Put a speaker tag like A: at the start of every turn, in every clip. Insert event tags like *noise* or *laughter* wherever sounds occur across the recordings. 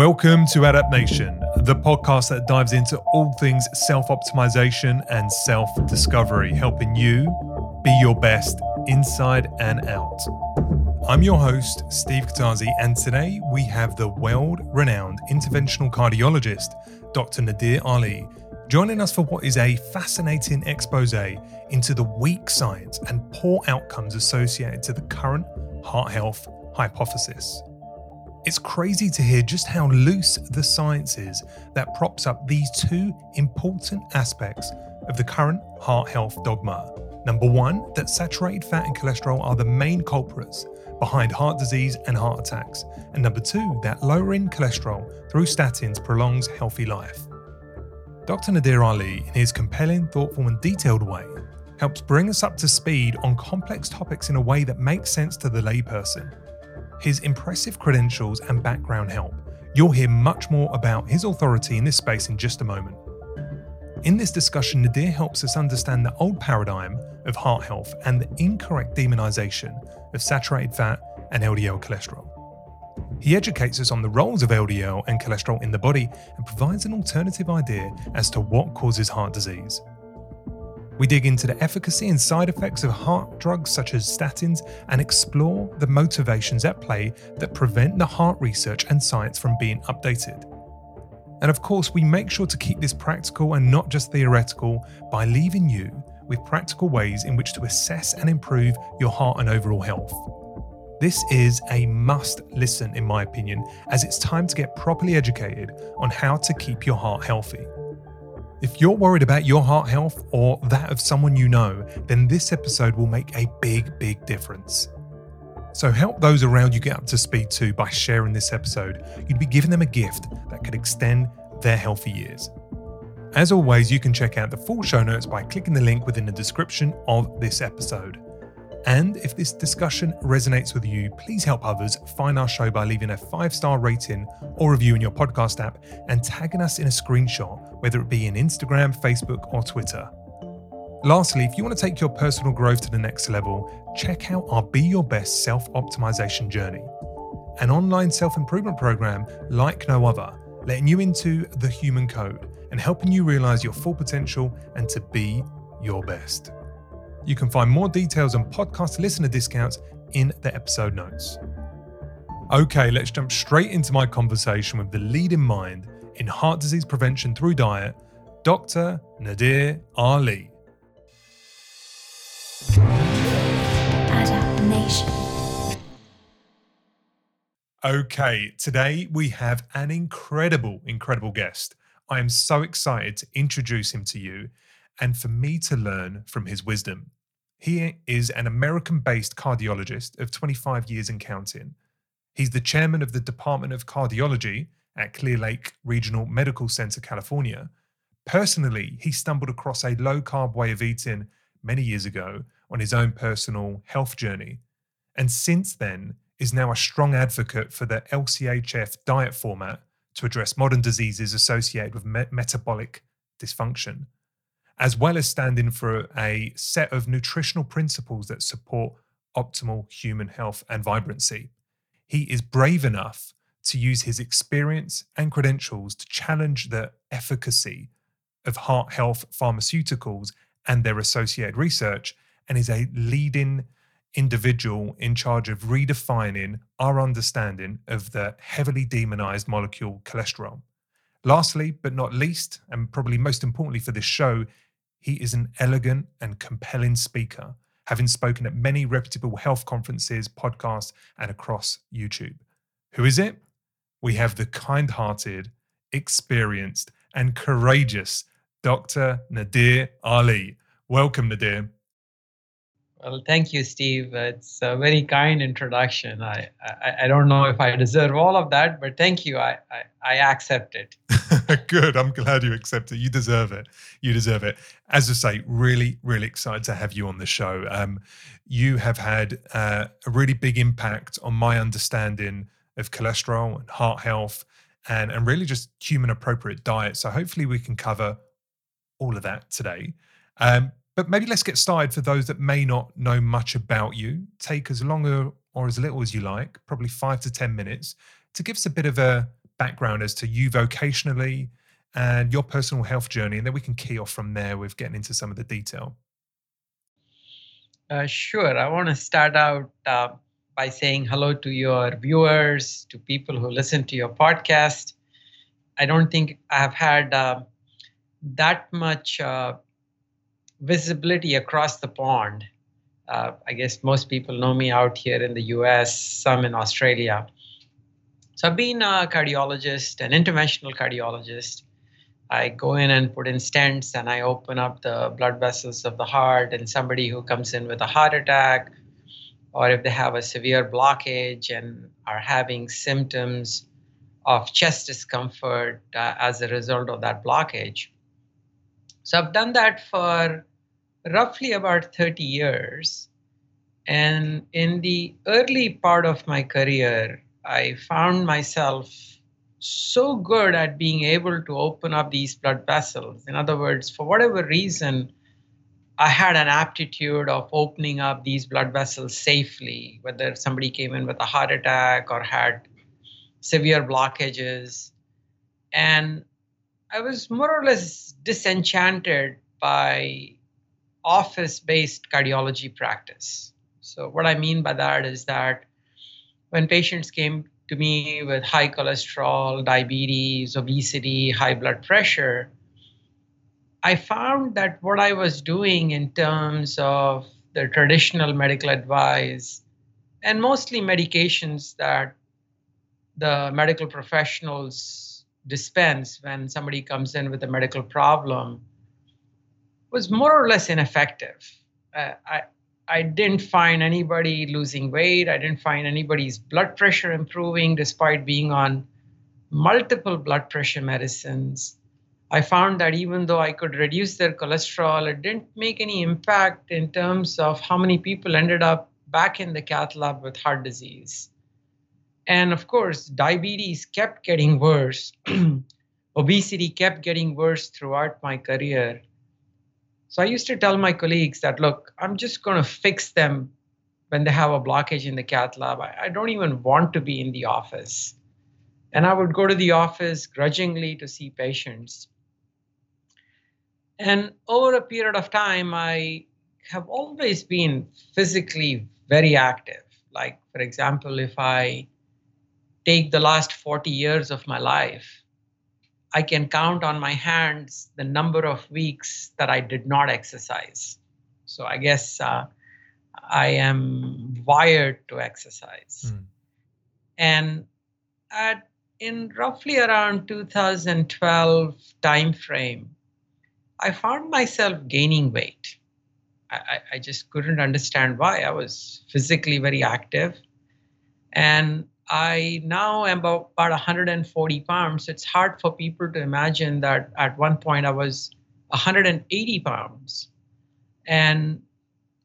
A: Welcome to Adapt Nation, the podcast that dives into all things self optimization and self discovery, helping you be your best inside and out. I'm your host, Steve Katazi, and today we have the world renowned interventional cardiologist, Dr. Nadir Ali, joining us for what is a fascinating expose into the weak science and poor outcomes associated to the current heart health hypothesis. It's crazy to hear just how loose the science is that props up these two important aspects of the current heart health dogma. Number one, that saturated fat and cholesterol are the main culprits behind heart disease and heart attacks. And number two, that lowering cholesterol through statins prolongs healthy life. Dr. Nadir Ali, in his compelling, thoughtful, and detailed way, helps bring us up to speed on complex topics in a way that makes sense to the layperson his impressive credentials and background help. You'll hear much more about his authority in this space in just a moment. In this discussion, Nadir helps us understand the old paradigm of heart health and the incorrect demonization of saturated fat and LDL cholesterol. He educates us on the roles of LDL and cholesterol in the body and provides an alternative idea as to what causes heart disease. We dig into the efficacy and side effects of heart drugs such as statins and explore the motivations at play that prevent the heart research and science from being updated. And of course, we make sure to keep this practical and not just theoretical by leaving you with practical ways in which to assess and improve your heart and overall health. This is a must listen, in my opinion, as it's time to get properly educated on how to keep your heart healthy. If you're worried about your heart health or that of someone you know, then this episode will make a big, big difference. So help those around you get up to speed too by sharing this episode. You'd be giving them a gift that could extend their healthy years. As always, you can check out the full show notes by clicking the link within the description of this episode. And if this discussion resonates with you, please help others find our show by leaving a five star rating or review in your podcast app and tagging us in a screenshot, whether it be in Instagram, Facebook, or Twitter. Lastly, if you want to take your personal growth to the next level, check out our Be Your Best Self Optimization Journey, an online self improvement program like no other, letting you into the human code and helping you realize your full potential and to be your best. You can find more details on podcast listener discounts in the episode notes. Okay, let's jump straight into my conversation with the leading mind in heart disease prevention through diet, Dr. Nadir Ali. Okay, today we have an incredible, incredible guest. I am so excited to introduce him to you and for me to learn from his wisdom. He is an American based cardiologist of 25 years and counting. He's the chairman of the Department of Cardiology at Clear Lake Regional Medical Center, California. Personally, he stumbled across a low carb way of eating many years ago on his own personal health journey. And since then, is now a strong advocate for the LCHF diet format to address modern diseases associated with me- metabolic dysfunction as well as standing for a set of nutritional principles that support optimal human health and vibrancy. He is brave enough to use his experience and credentials to challenge the efficacy of heart health pharmaceuticals and their associated research, and is a leading individual in charge of redefining our understanding of the heavily demonized molecule cholesterol. Lastly, but not least, and probably most importantly for this show, he is an elegant and compelling speaker, having spoken at many reputable health conferences, podcasts, and across YouTube. Who is it? We have the kind hearted, experienced, and courageous Dr. Nadir Ali. Welcome, Nadir.
B: Well, thank you, Steve. It's a very kind introduction. I, I, I don't know if I deserve all of that, but thank you. I, I, I accept it. *laughs*
A: Good. I'm glad you accept it. You deserve it. You deserve it. As I say, really, really excited to have you on the show. Um, you have had uh, a really big impact on my understanding of cholesterol and heart health and, and really just human appropriate diet. So hopefully we can cover all of that today. Um, but maybe let's get started for those that may not know much about you. Take as long or, as little as you like, probably five to 10 minutes, to give us a bit of a background as to you vocationally and your personal health journey, and then we can key off from there with getting into some of the detail.
B: Uh, sure. I want to start out uh, by saying hello to your viewers, to people who listen to your podcast. I don't think I have had uh, that much uh, visibility across the pond. Uh, I guess most people know me out here in the US, some in Australia. So I've been a cardiologist, an interventional cardiologist. I go in and put in stents and I open up the blood vessels of the heart. And somebody who comes in with a heart attack, or if they have a severe blockage and are having symptoms of chest discomfort uh, as a result of that blockage. So I've done that for roughly about 30 years. And in the early part of my career, I found myself so good at being able to open up these blood vessels. In other words, for whatever reason, I had an aptitude of opening up these blood vessels safely, whether somebody came in with a heart attack or had severe blockages. And I was more or less disenchanted by office based cardiology practice. So, what I mean by that is that when patients came to me with high cholesterol, diabetes, obesity, high blood pressure, I found that what I was doing in terms of the traditional medical advice and mostly medications that the medical professionals dispense when somebody comes in with a medical problem was more or less ineffective. Uh, I, I didn't find anybody losing weight. I didn't find anybody's blood pressure improving despite being on multiple blood pressure medicines. I found that even though I could reduce their cholesterol, it didn't make any impact in terms of how many people ended up back in the cath lab with heart disease. And of course, diabetes kept getting worse. *clears throat* Obesity kept getting worse throughout my career. So I used to tell my colleagues that, look, I'm just going to fix them when they have a blockage in the cath lab. I, I don't even want to be in the office. And I would go to the office grudgingly to see patients. And over a period of time, I have always been physically very active. Like, for example, if I take the last 40 years of my life, I can count on my hands the number of weeks that I did not exercise. So I guess uh, I am wired to exercise. Mm. And at in roughly around 2012 timeframe, I found myself gaining weight. I, I just couldn't understand why. I was physically very active. And I now am about, about 140 pounds. It's hard for people to imagine that at one point I was 180 pounds. And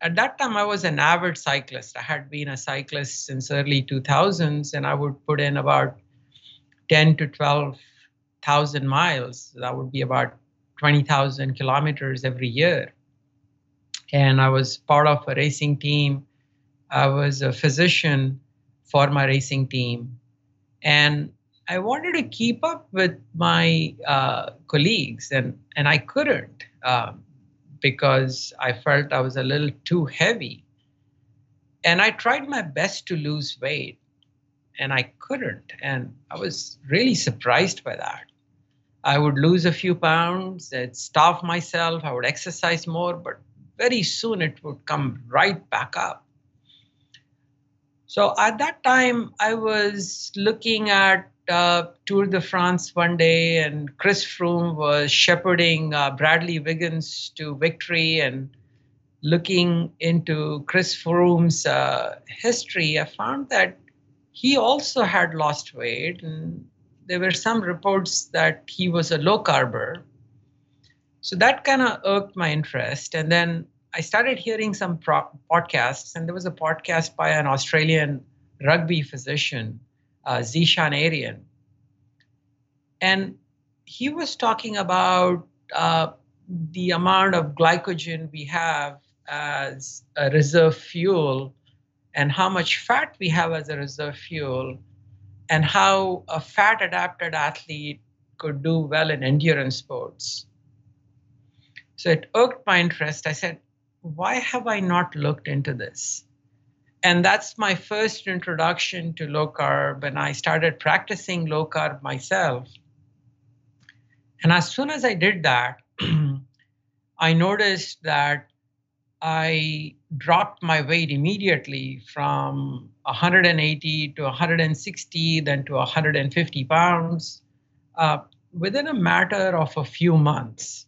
B: at that time, I was an avid cyclist. I had been a cyclist since early 2000s, and I would put in about 10 to 12,000 miles. That would be about 20,000 kilometers every year. And I was part of a racing team. I was a physician for my racing team. And I wanted to keep up with my uh, colleagues, and, and I couldn't um, because I felt I was a little too heavy. And I tried my best to lose weight, and I couldn't. And I was really surprised by that. I would lose a few pounds, I'd starve myself, I would exercise more, but very soon it would come right back up. So at that time, I was looking at uh, Tour de France one day, and Chris Froome was shepherding uh, Bradley Wiggins to victory. And looking into Chris Froome's uh, history, I found that he also had lost weight, and there were some reports that he was a low carber. So that kind of irked my interest. And then I started hearing some pro- podcasts, and there was a podcast by an Australian rugby physician, uh, Zeeshan Arian. And he was talking about uh, the amount of glycogen we have as a reserve fuel and how much fat we have as a reserve fuel and how a fat adapted athlete could do well in endurance sports. So it irked my interest. I said, why have I not looked into this? And that's my first introduction to low carb. And I started practicing low carb myself. And as soon as I did that, *clears throat* I noticed that I dropped my weight immediately from 180 to 160, then to 150 pounds uh, within a matter of a few months.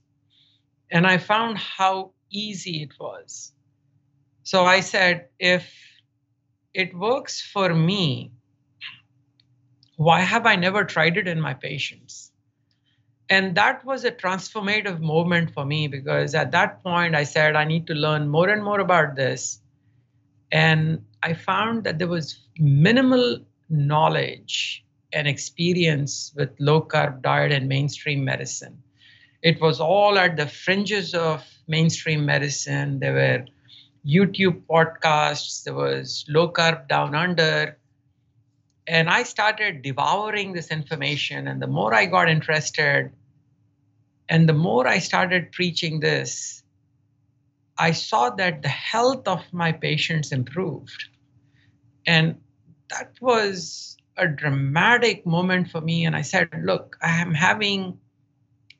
B: And I found how easy it was. So I said, if it works for me, why have I never tried it in my patients? and that was a transformative moment for me because at that point i said i need to learn more and more about this and i found that there was minimal knowledge and experience with low carb diet and mainstream medicine it was all at the fringes of mainstream medicine there were youtube podcasts there was low carb down under and I started devouring this information. And the more I got interested, and the more I started preaching this, I saw that the health of my patients improved. And that was a dramatic moment for me. And I said, Look, I am having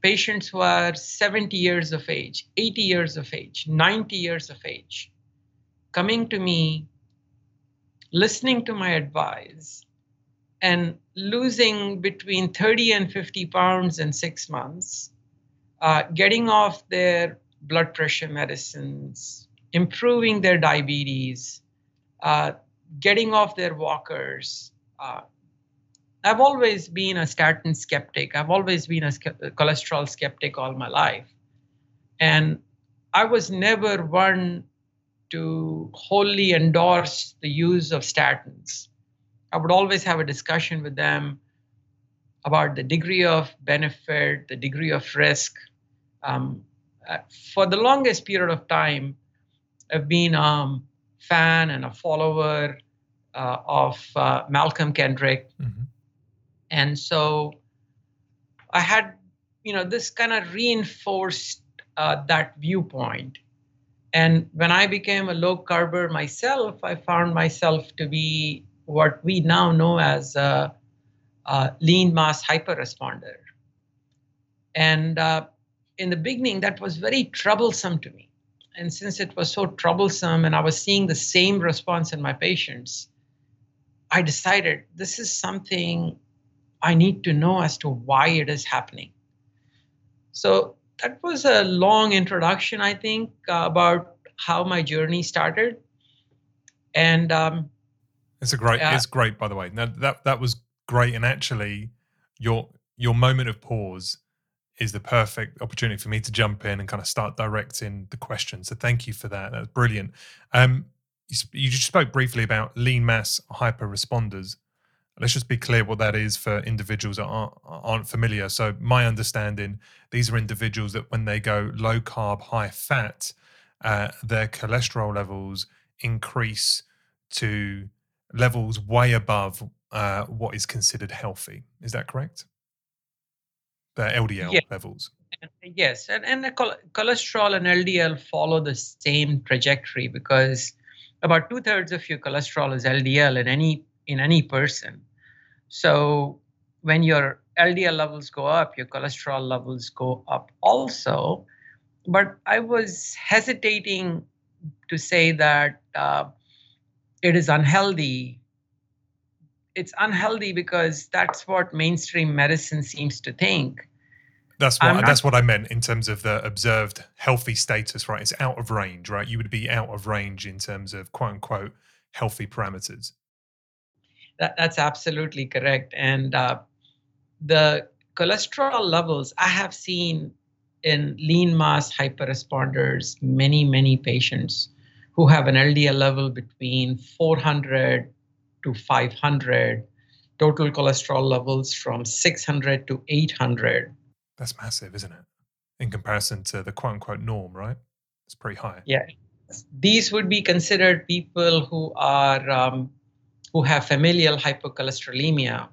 B: patients who are 70 years of age, 80 years of age, 90 years of age, coming to me, listening to my advice, and losing between 30 and 50 pounds in six months, uh, getting off their blood pressure medicines, improving their diabetes, uh, getting off their walkers. Uh, I've always been a statin skeptic. I've always been a cholesterol skeptic all my life. And I was never one to wholly endorse the use of statins. I would always have a discussion with them about the degree of benefit, the degree of risk. Um, uh, for the longest period of time, I've been a fan and a follower uh, of uh, Malcolm Kendrick. Mm-hmm. And so I had, you know, this kind of reinforced uh, that viewpoint. And when I became a low carber myself, I found myself to be what we now know as a, a lean mass hyperresponder. And uh, in the beginning, that was very troublesome to me. And since it was so troublesome and I was seeing the same response in my patients, I decided this is something I need to know as to why it is happening. So that was a long introduction, I think, uh, about how my journey started. And um,
A: it's a great. It's great, by the way. Now that that was great, and actually, your your moment of pause is the perfect opportunity for me to jump in and kind of start directing the question. So thank you for that. That's brilliant. Um, you, you just spoke briefly about lean mass hyper responders. Let's just be clear what that is for individuals that aren't, aren't familiar. So my understanding, these are individuals that when they go low carb, high fat, uh, their cholesterol levels increase to levels way above uh, what is considered healthy. Is that correct? The LDL levels.
B: Yes, and, and the cholesterol and LDL follow the same trajectory because about two thirds of your cholesterol is LDL in any in any person. So when your LDL levels go up, your cholesterol levels go up also. But I was hesitating to say that uh, it is unhealthy it's unhealthy because that's what mainstream medicine seems to think
A: that's what not, that's what I meant in terms of the observed healthy status, right? It's out of range, right? You would be out of range in terms of quote unquote healthy parameters.
B: That, that's absolutely correct. And uh, the cholesterol levels I have seen in lean mass hyperresponders, many, many patients who have an LDL level between 400 to 500, total cholesterol levels from 600 to 800.
A: That's massive, isn't it? In comparison to the quote unquote norm, right? It's pretty high.
B: Yeah. These would be considered people who are um, who have familial hypercholesterolemia.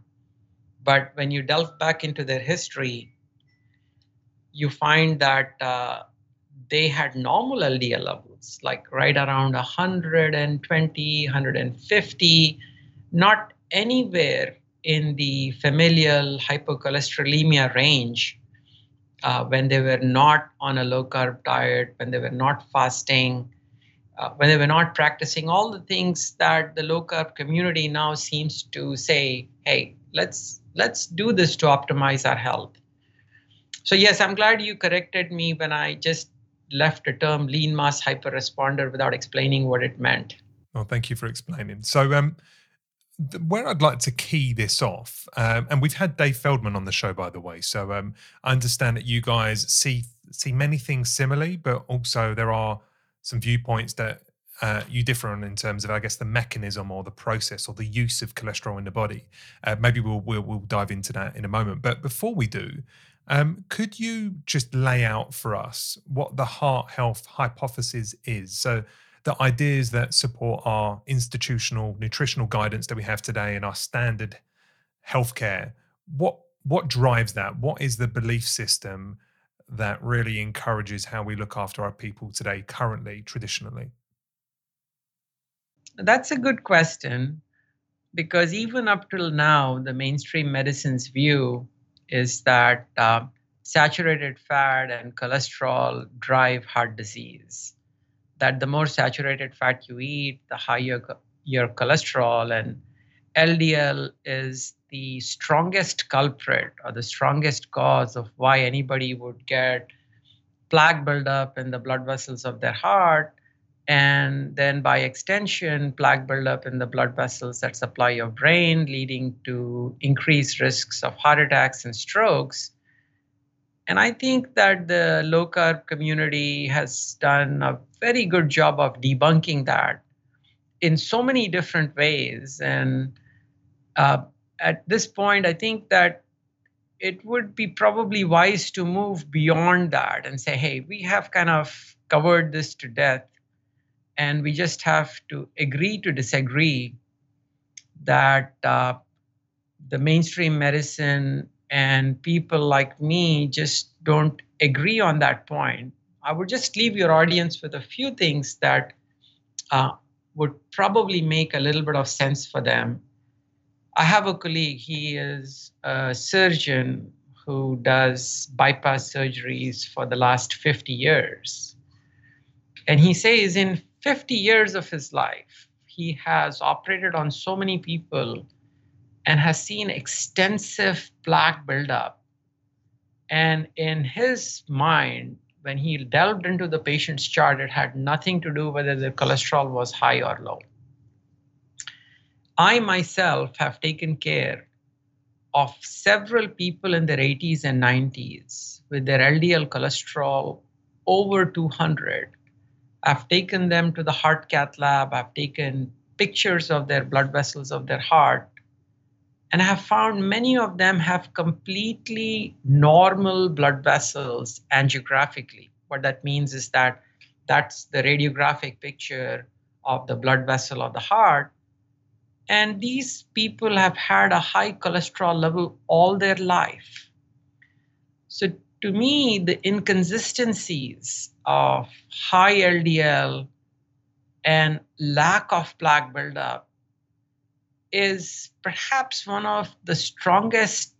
B: But when you delve back into their history, you find that uh, they had normal LDL levels, like right around 120, 150, not anywhere in the familial hypercholesterolemia range uh, when they were not on a low carb diet, when they were not fasting, uh, when they were not practicing all the things that the low carb community now seems to say, hey, let's let's do this to optimize our health. So yes, I'm glad you corrected me when I just left the term lean mass hyperresponder without explaining what it meant.
A: Well, thank you for explaining. So, um, where I'd like to key this off, um, and we've had Dave Feldman on the show, by the way. So um, I understand that you guys see see many things similarly, but also there are some viewpoints that uh, you differ on in terms of, I guess, the mechanism or the process or the use of cholesterol in the body. Uh, maybe we'll, we'll, we'll dive into that in a moment. But before we do, um, could you just lay out for us what the heart health hypothesis is? So the ideas that support our institutional nutritional guidance that we have today and our standard healthcare. What what drives that? What is the belief system that really encourages how we look after our people today, currently, traditionally?
B: That's a good question because even up till now, the mainstream medicine's view is that uh, saturated fat and cholesterol drive heart disease. That the more saturated fat you eat, the higher your cholesterol, and LDL is the strongest culprit or the strongest cause of why anybody would get plaque buildup in the blood vessels of their heart and then by extension plaque buildup in the blood vessels that supply your brain leading to increased risks of heart attacks and strokes. And i think that the low carb community has done a very good job of debunking that in so many different ways. And uh, at this point, I think that it would be probably wise to move beyond that and say, hey, we have kind of covered this to death, and we just have to agree to disagree that uh, the mainstream medicine and people like me just don't agree on that point. I would just leave your audience with a few things that uh, would probably make a little bit of sense for them I have a colleague, he is a surgeon who does bypass surgeries for the last 50 years. And he says in 50 years of his life, he has operated on so many people and has seen extensive plaque buildup. And in his mind, when he delved into the patient's chart, it had nothing to do whether the cholesterol was high or low. I myself have taken care of several people in their 80s and 90s with their LDL cholesterol over 200. I've taken them to the heart cath lab, I've taken pictures of their blood vessels of their heart, and I have found many of them have completely normal blood vessels angiographically. What that means is that that's the radiographic picture of the blood vessel of the heart and these people have had a high cholesterol level all their life. So, to me, the inconsistencies of high LDL and lack of plaque buildup is perhaps one of the strongest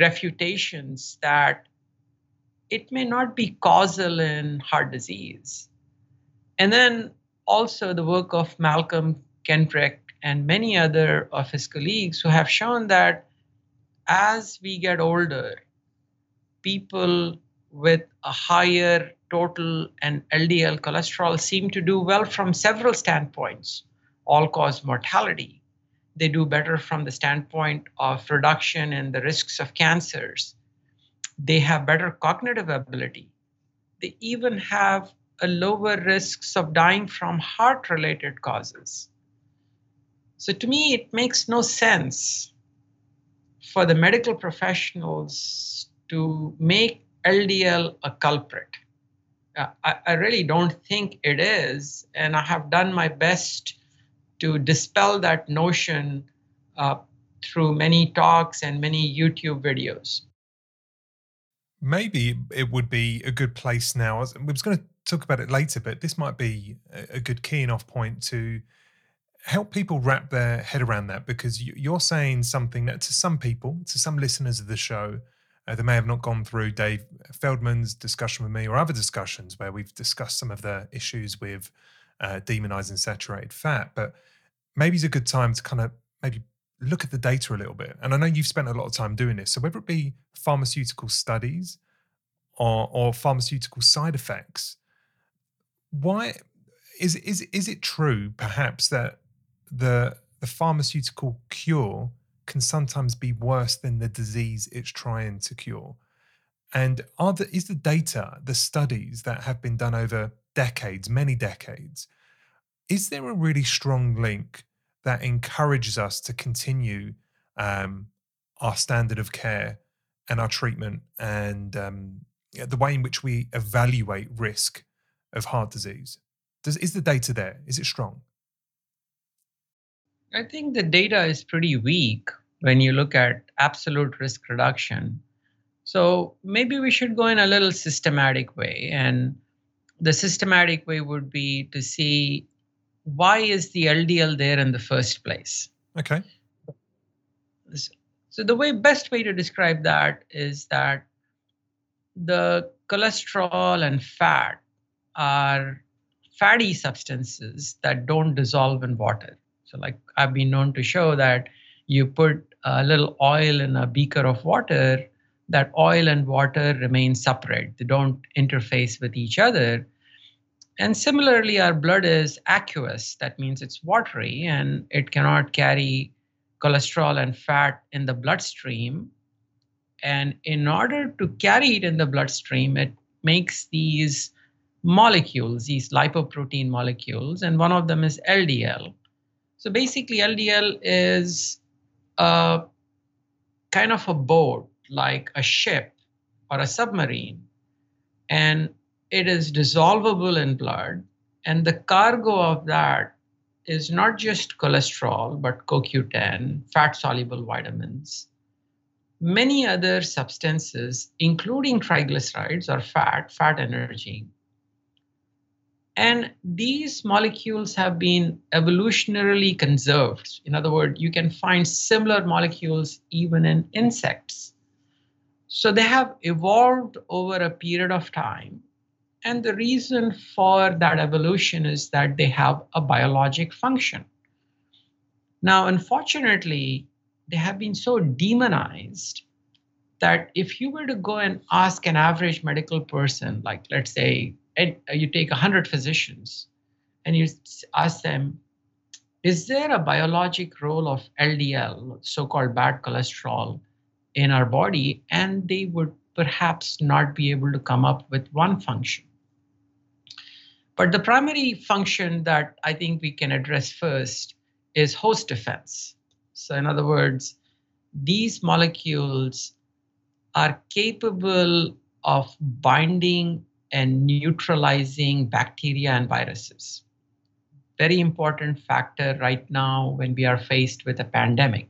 B: refutations that it may not be causal in heart disease. And then also the work of Malcolm Kendrick and many other of his colleagues who have shown that as we get older, people with a higher total and LDL cholesterol seem to do well from several standpoints, all cause mortality. They do better from the standpoint of reduction in the risks of cancers. They have better cognitive ability. They even have a lower risks of dying from heart related causes. So to me, it makes no sense for the medical professionals to make LDL a culprit. Uh, I, I really don't think it is. And I have done my best to dispel that notion uh, through many talks and many YouTube videos.
A: Maybe it would be a good place now. I was, going to talk about it later, but this might be a good keying off point to help people wrap their head around that because you're saying something that to some people, to some listeners of the show, uh, they may have not gone through Dave Feldman's discussion with me or other discussions where we've discussed some of the issues with uh, demonizing saturated fat. But maybe it's a good time to kind of maybe look at the data a little bit. And I know you've spent a lot of time doing this. So whether it be pharmaceutical studies or, or pharmaceutical side effects, why is is is it true perhaps that the the pharmaceutical cure can sometimes be worse than the disease it's trying to cure? And are the, is the data, the studies that have been done over decades, many decades, is there a really strong link that encourages us to continue um, our standard of care and our treatment and um, the way in which we evaluate risk of heart disease? Does, is the data there? Is it strong?
B: I think the data is pretty weak when you look at absolute risk reduction. So maybe we should go in a little systematic way. And the systematic way would be to see why is the LDL there in the first place?
A: Okay.
B: So the way best way to describe that is that the cholesterol and fat are fatty substances that don't dissolve in water. So, like I've been known to show that you put a little oil in a beaker of water, that oil and water remain separate. They don't interface with each other. And similarly, our blood is aqueous. That means it's watery and it cannot carry cholesterol and fat in the bloodstream. And in order to carry it in the bloodstream, it makes these molecules, these lipoprotein molecules, and one of them is LDL. So basically, LDL is a kind of a boat, like a ship or a submarine, and it is dissolvable in blood. And the cargo of that is not just cholesterol, but CoQ10, fat soluble vitamins, many other substances, including triglycerides or fat, fat energy, and these molecules have been evolutionarily conserved. In other words, you can find similar molecules even in insects. So they have evolved over a period of time. And the reason for that evolution is that they have a biologic function. Now, unfortunately, they have been so demonized that if you were to go and ask an average medical person, like let's say and you take 100 physicians and you ask them, is there a biologic role of LDL, so called bad cholesterol, in our body? And they would perhaps not be able to come up with one function. But the primary function that I think we can address first is host defense. So, in other words, these molecules are capable of binding and neutralizing bacteria and viruses. Very important factor right now when we are faced with a pandemic.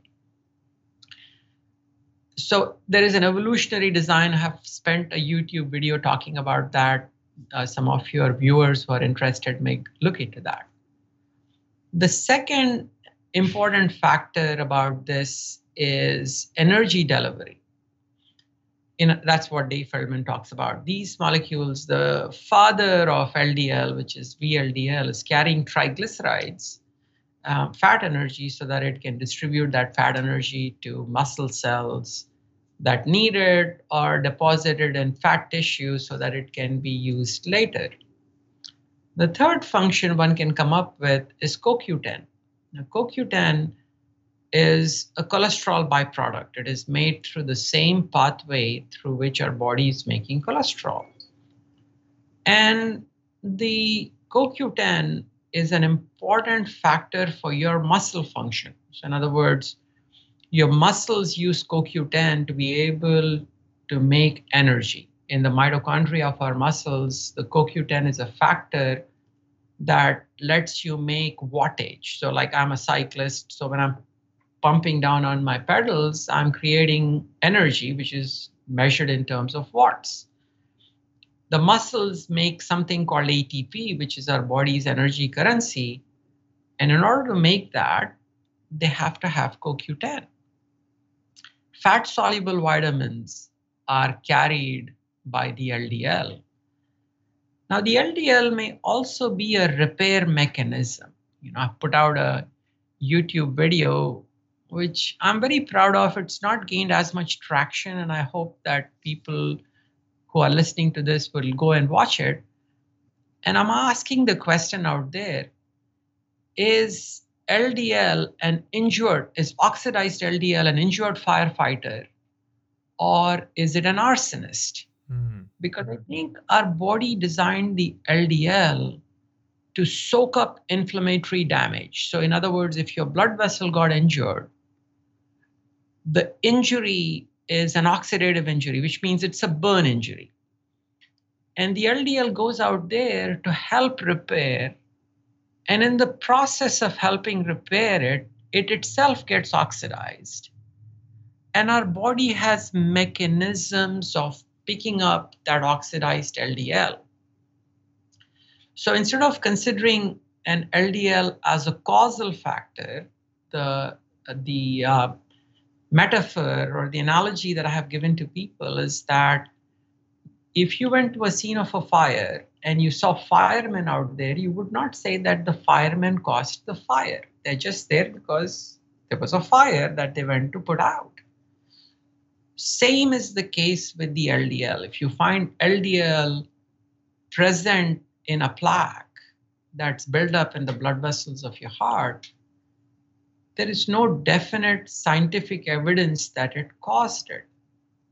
B: So, there is an evolutionary design. I have spent a YouTube video talking about that. Uh, some of your viewers who are interested may look into that. The second important factor about this is energy delivery in, that's what Dave Feldman talks about. These molecules, the father of LDL, which is VLDL, is carrying triglycerides, um, fat energy, so that it can distribute that fat energy to muscle cells that need it or deposited in fat tissue so that it can be used later. The third function one can come up with is CoQ10. Now, CoQ10 is a cholesterol byproduct. It is made through the same pathway through which our body is making cholesterol. And the CoQ10 is an important factor for your muscle function. So, in other words, your muscles use CoQ10 to be able to make energy. In the mitochondria of our muscles, the CoQ10 is a factor that lets you make wattage. So, like I'm a cyclist, so when I'm pumping down on my pedals, I'm creating energy, which is measured in terms of watts. The muscles make something called ATP, which is our body's energy currency. And in order to make that, they have to have CoQ10. Fat soluble vitamins are carried by the LDL. Now, the LDL may also be a repair mechanism. You know, I've put out a YouTube video, which I'm very proud of. It's not gained as much traction, and I hope that people who are listening to this will go and watch it. And I'm asking the question out there is LDL an injured, is oxidized LDL an injured firefighter, or is it an arsonist? Mm. Because I think our body designed the LDL to soak up inflammatory damage. So, in other words, if your blood vessel got injured, the injury is an oxidative injury, which means it's a burn injury. And the LDL goes out there to help repair. And in the process of helping repair it, it itself gets oxidized. And our body has mechanisms of picking up that oxidized LDL. So instead of considering an LDL as a causal factor, the, the uh, metaphor or the analogy that I have given to people is that if you went to a scene of a fire and you saw firemen out there, you would not say that the firemen caused the fire. They're just there because there was a fire that they went to put out. Same is the case with the LDL. If you find LDL present in a plaque that's built up in the blood vessels of your heart, there is no definite scientific evidence that it caused it.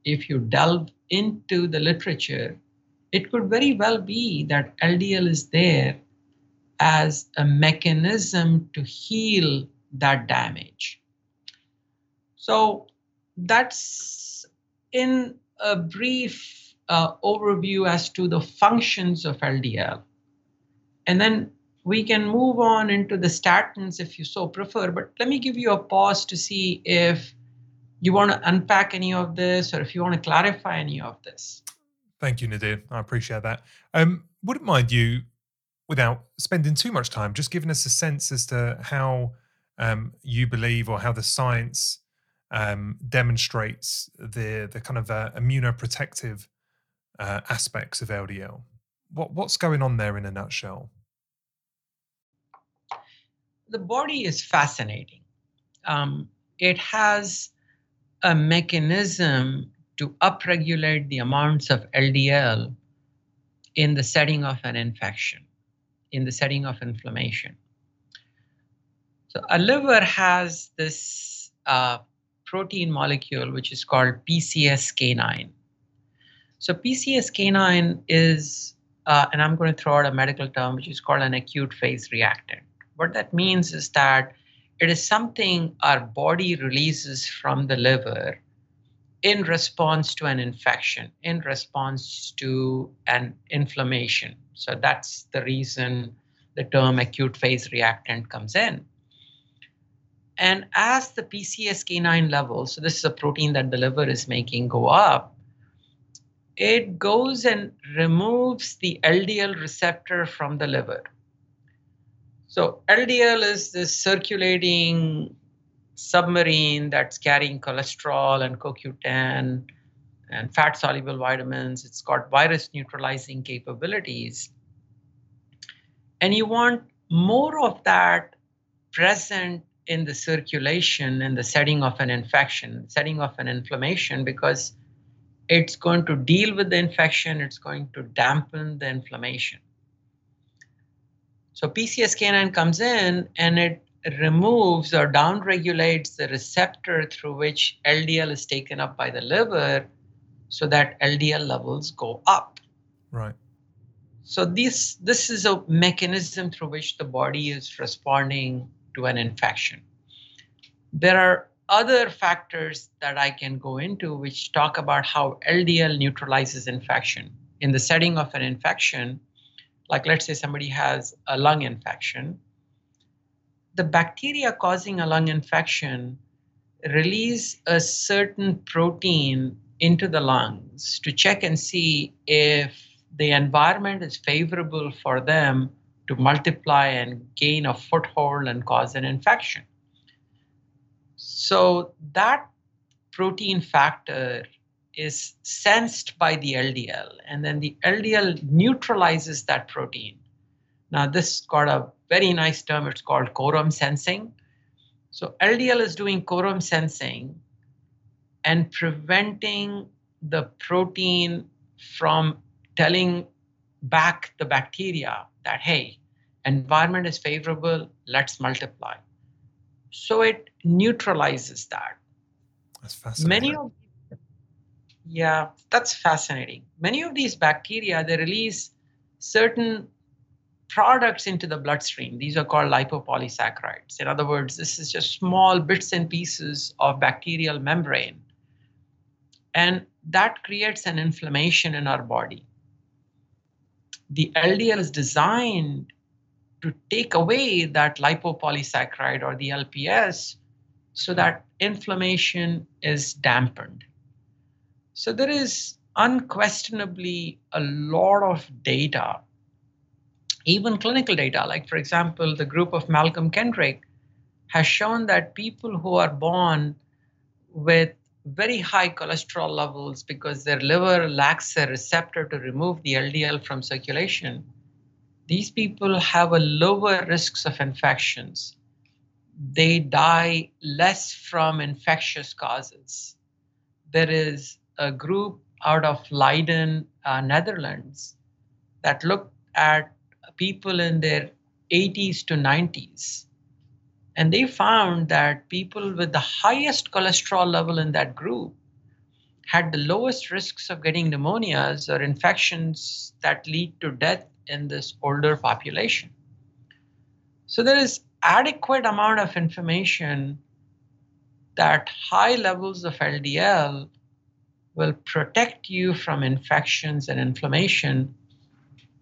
B: If you delve into the literature, it could very well be that LDL is there as a mechanism to heal that damage. So that's in a brief uh, overview as to the functions of LDL. And then we can move on into the statins if you so prefer. But let me give you a pause to see if you want to unpack any of this or if you want to clarify any of this.
A: Thank you, Nadir. I appreciate that. Um, wouldn't mind you, without spending too much time, just giving us a sense as to how um, you believe or how the science um, demonstrates the the kind of uh, immunoprotective uh, aspects of LDL. What what's going on there in a nutshell?
B: The body is fascinating. Um, it has a mechanism to upregulate the amounts of LDL in the setting of an infection, in the setting of inflammation. So a liver has this uh, protein molecule which is called PCSK9. So PCSK9 is, uh, and I'm going to throw out a medical term which is called an acute phase reactant. What that means is that it is something our body releases from the liver in response to an infection, in response to an inflammation. So that's the reason the term acute phase reactant comes in. And as the PCSK9 levels, so this is a protein that the liver is making, go up, it goes and removes the LDL receptor from the liver. So LDL is this circulating submarine that's carrying cholesterol and CoQ10 and fat soluble vitamins. It's got virus neutralizing capabilities. And you want more of that present in the circulation in the setting of an infection, setting of an inflammation, because it's going to deal with the infection, it's going to dampen the inflammation. So PCSK9 comes in and it removes or downregulates the receptor through which LDL is taken up by the liver so that LDL levels go up.
A: Right.
B: So this this is a mechanism through which the body is responding to an infection. There are other factors that I can go into which talk about how LDL neutralizes infection. In the setting of an infection, like let's say somebody has a lung infection, the bacteria causing a lung infection release a certain protein into the lungs to check and see if the environment is favorable for them to multiply and gain a foothold and cause an infection. So that protein factor is sensed by the LDL, and then the LDL neutralizes that protein. Now, this got a very nice term, it's called quorum sensing. So, LDL is doing quorum sensing and preventing the protein from telling back the bacteria that, hey, environment is favorable, let's multiply. So it neutralizes that.
A: That's fascinating.
B: Many of yeah, that's fascinating. Many of these bacteria they release certain products into the bloodstream. These are called lipopolysaccharides. In other words, this is just small bits and pieces of bacterial membrane. And that creates an inflammation in our body. The LDL is designed to take away that lipopolysaccharide or the LPS so that inflammation is dampened. So there is unquestionably a lot of data, even clinical data. Like, for example, the group of Malcolm Kendrick has shown that people who are born with very high cholesterol levels because their liver lacks a receptor to remove the LDL from circulation these people have a lower risks of infections. They die less from infectious causes. There is a group out of Leiden, uh, Netherlands, that looked at people in their 80s to 90s. And they found that people with the highest cholesterol level in that group had the lowest risks of getting pneumonias or infections that lead to death in this older population. So there is adequate amount of information that high levels of LDL will protect you from infections and inflammation.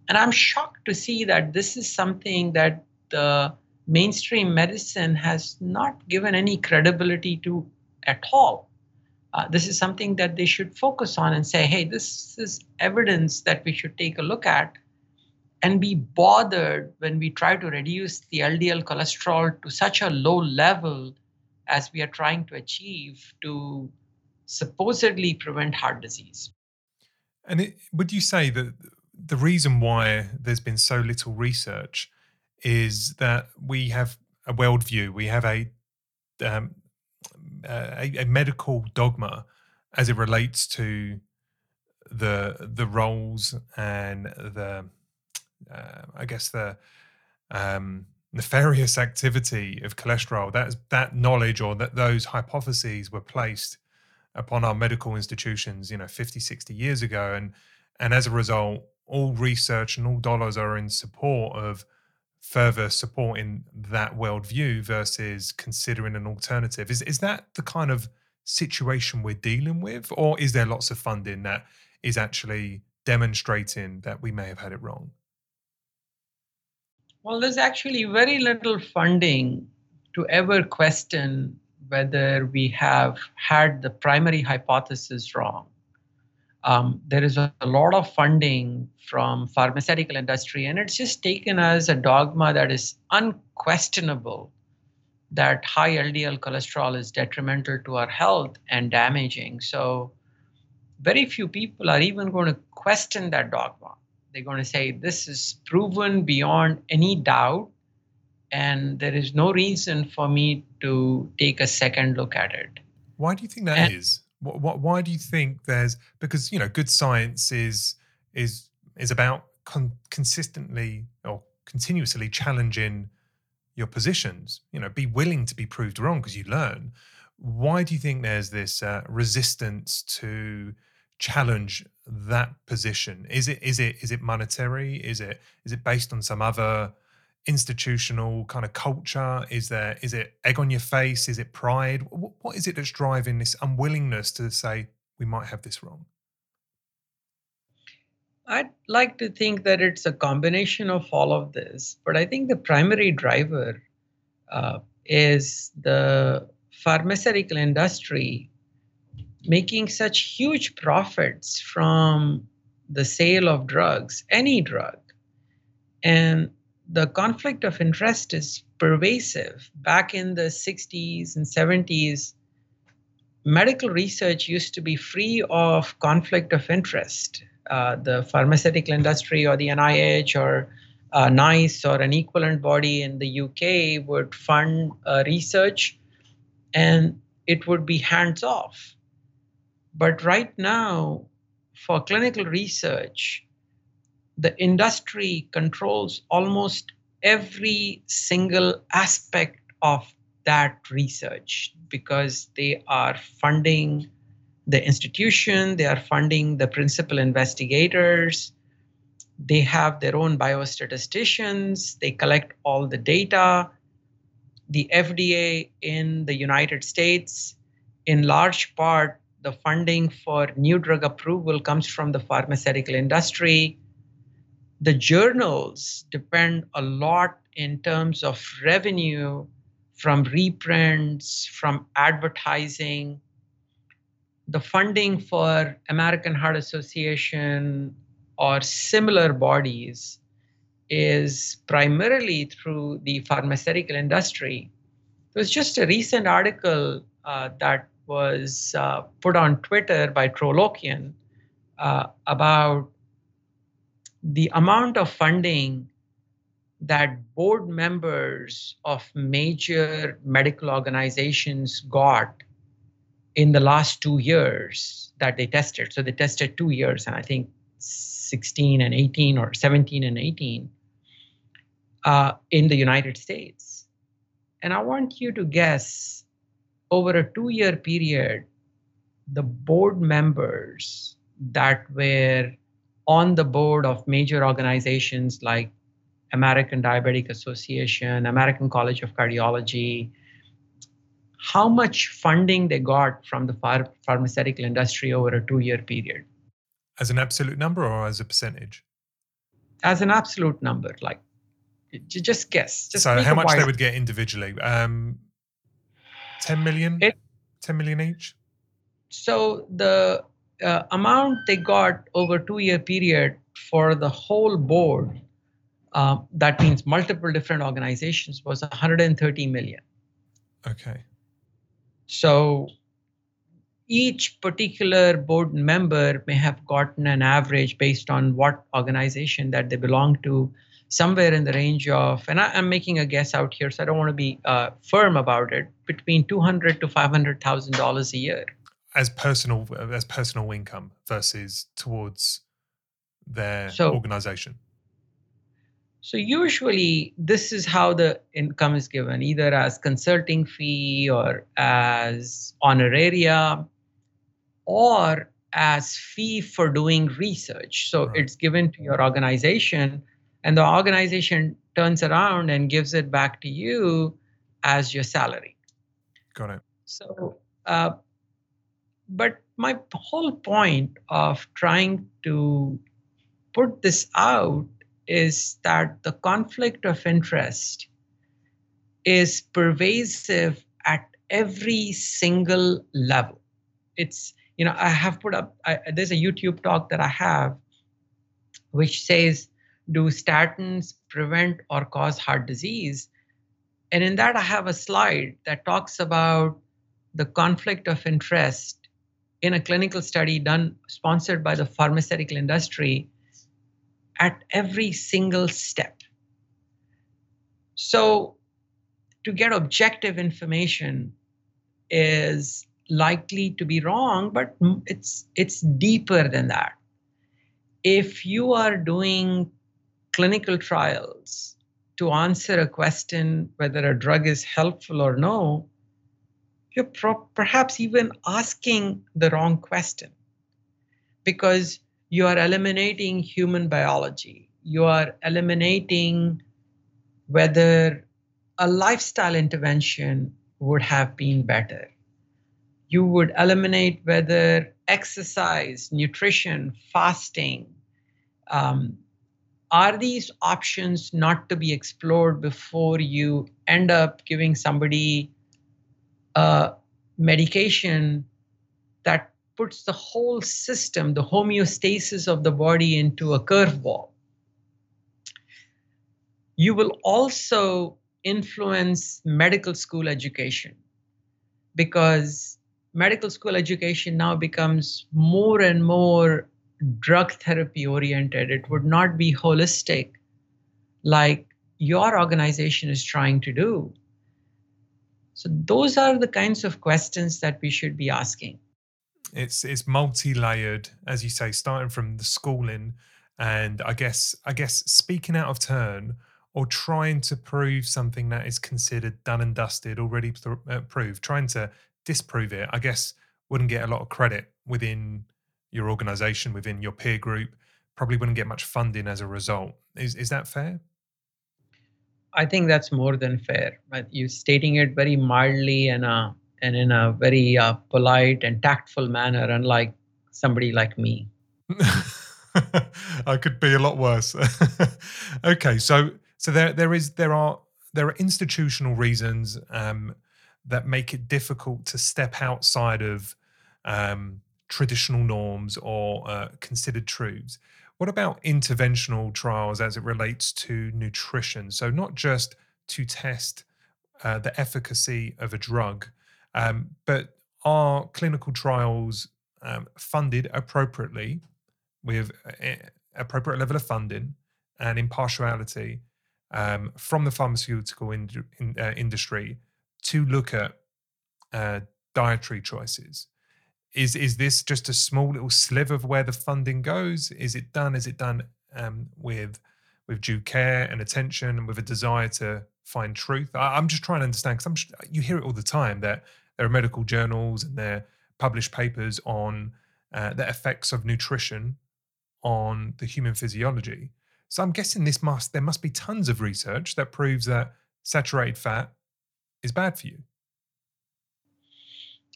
B: And I'm shocked to see that this is something that the mainstream medicine has not given any credibility to at all. Uh, this is something that they should focus on and say, hey, this is evidence that we should take a look at and be bothered when we try to reduce the LDL cholesterol to such a low level as we are trying to achieve to supposedly prevent heart disease.
A: And it, would you say that the reason why there's been so little research is that we have a worldview, we have a, um, a, a medical dogma as it relates to the the roles and the uh, I guess the um, nefarious activity of cholesterol. That that knowledge or that those hypotheses were placed upon our medical institutions, you know, 50, 60 years ago, and and as a result, all research and all dollars are in support of further supporting that worldview versus considering an alternative. Is is that the kind of situation we're dealing with, or is there lots of funding that is actually demonstrating that we may have had it wrong?
B: Well, there's actually very little funding to ever question whether we have had the primary hypothesis wrong. Um, there is a, a, lot of funding from pharmaceutical industry, and it's just taken as a dogma that is unquestionable that high LDL cholesterol is detrimental to our health and damaging. So, very few people are even going to question that dogma they're going to say this is proven beyond any doubt and there is no reason for me to take a second look at it
A: why do you think that and, is? What, what, why do you think there's because you know good science is is is about con- consistently or continuously challenging your positions you know be willing to be proved wrong because you learn why do you think there's this uh, resistance to challenge that position? Is it is it is it monetary? Is it is it based on some other institutional kind of culture? Is there is it egg on your face? Is it pride? What, what is it that's driving this unwillingness to say we might have this wrong?
B: I'd like to think that it's a combination of all of this, but I think the primary driver uh, is the pharmaceutical industry making such huge profits from the sale of drugs, any drug. And the conflict of interest is pervasive. Back in the 60s and 70s, medical research used to be free of conflict of interest. Uh, the pharmaceutical industry or the NIH or uh, NICE or an equivalent body in the UK would fund uh, research and it would be hands off. But right now, for clinical research, the industry controls almost every single aspect of that research because they are funding the institution, they are funding the principal investigators, they have their own biostatisticians, they collect all the data. The FDA in the United States, in large part, the funding for new drug approval comes from the pharmaceutical industry. The journals depend a lot in terms of revenue from reprints, from advertising. The funding for American Heart Association or similar bodies is primarily through the pharmaceutical industry. There was just a recent article uh, that was uh, put on Twitter by Tro Kalayjian uh, about the amount of funding that board members of major medical organizations got in the last two years that they tested. So they tested two years, and I think 16 and 18 or 17 and 18 uh, in the United States. And I want you to guess over a two year period, the board members that were on the board of major organizations like American Diabetic Association, American College of Cardiology, how much funding they got from the phar- pharmaceutical industry over a two year period.
A: As an absolute number or as a percentage?
B: As an absolute number, like just guess. Just
A: so, how much they would get individually? Um, 10 million? It, 10 million each?
B: So the uh, amount they got over two year period for the whole board, uh, that means multiple different organizations, was 130 million.
A: Okay.
B: So each particular board member may have gotten an average based on what organization that they belong to somewhere in the range of, and I, am making a guess out here, so I don't want to be uh, firm about it, between two hundred to five hundred thousand dollars a year
A: as personal as personal income versus towards their so, organization.
B: So usually this is how the income is given, either as consulting fee or as honoraria or as fee for doing research. So right. it's given to your organization and the organization turns around and gives it back to you as your salary.
A: Got it.
B: So, uh, but my whole point of trying to put this out is that the conflict of interest is pervasive at every single level. It's, you know, I have put up, I, there's a YouTube talk that I have which says do statins prevent or cause heart disease? And in that, I have a slide that talks about the conflict of interest in a clinical study done, sponsored by the pharmaceutical industry at every single step. So, to get objective information is likely to be wrong, but it's it's deeper than that. If you are doing clinical trials to answer a question whether a drug is helpful or no, you're pro- perhaps even asking the wrong question because you are eliminating human biology. You are eliminating whether a lifestyle intervention would have been better. You would eliminate whether exercise, nutrition, fasting, Um, are these options not to be explored before you end up giving somebody a medication that puts the whole system, the homeostasis of the body, into a curveball? You will also influence medical school education because medical school education now becomes more and more drug therapy oriented. It would not be holistic like your organization is trying to do. So those are the kinds of questions that we should be asking.
A: It's it's multi-layered, as you say, starting from the schooling, and I guess I guess speaking out of turn or trying to prove something that is considered done and dusted, already uh, proved, trying to disprove it, I guess wouldn't get a lot of credit within your organization, within your peer group, probably wouldn't get much funding as a result. Is is that fair?
B: I think that's more than fair. You're stating it very mildly and uh, and in a very uh, polite and tactful manner, unlike somebody like me. *laughs*
A: I could be a lot worse. *laughs* okay, so so there there is there are there are institutional reasons um, that make it difficult to step outside of um, traditional norms or uh, considered truths. What about interventional trials as it relates to nutrition? So, not just to test uh, the efficacy of a drug, um, but are clinical trials um, funded appropriately with appropriate level of funding and impartiality um, from the pharmaceutical in, uh, industry to look at uh, dietary choices? Is is this just a small little sliver of where the funding goes? Is it done? Is it done um, with with due care and attention and with a desire to find truth? I, am just trying to understand because you hear it all the time that there are medical journals and there published papers on uh, the effects of nutrition on the human physiology. So I'm guessing this must there must be tons of research that proves that saturated fat is bad for you.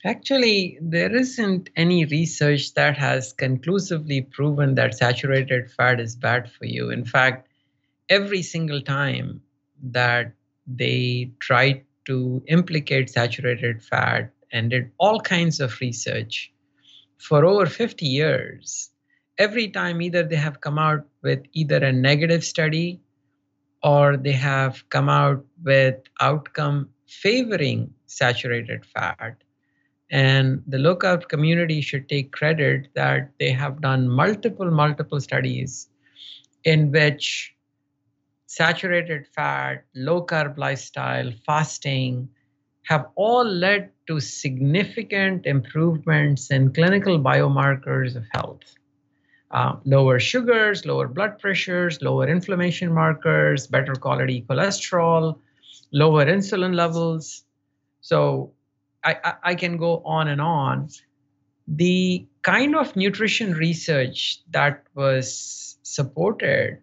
B: Actually, there isn't any research that has conclusively proven that saturated fat is bad for you. In fact, every single time that they tried to implicate saturated fat and did all kinds of research for over 50 years, every time either they have come out with either a negative study or they have come out with outcome favoring saturated fat and the carb community should take credit that they have done multiple, multiple studies in which saturated fat, low carb lifestyle, fasting have all led to significant improvements in clinical biomarkers of health. Uh, lower sugars, lower blood pressures, lower inflammation markers, better quality cholesterol, lower insulin levels. So, I, I, can go on and on. The kind of nutrition research that was supported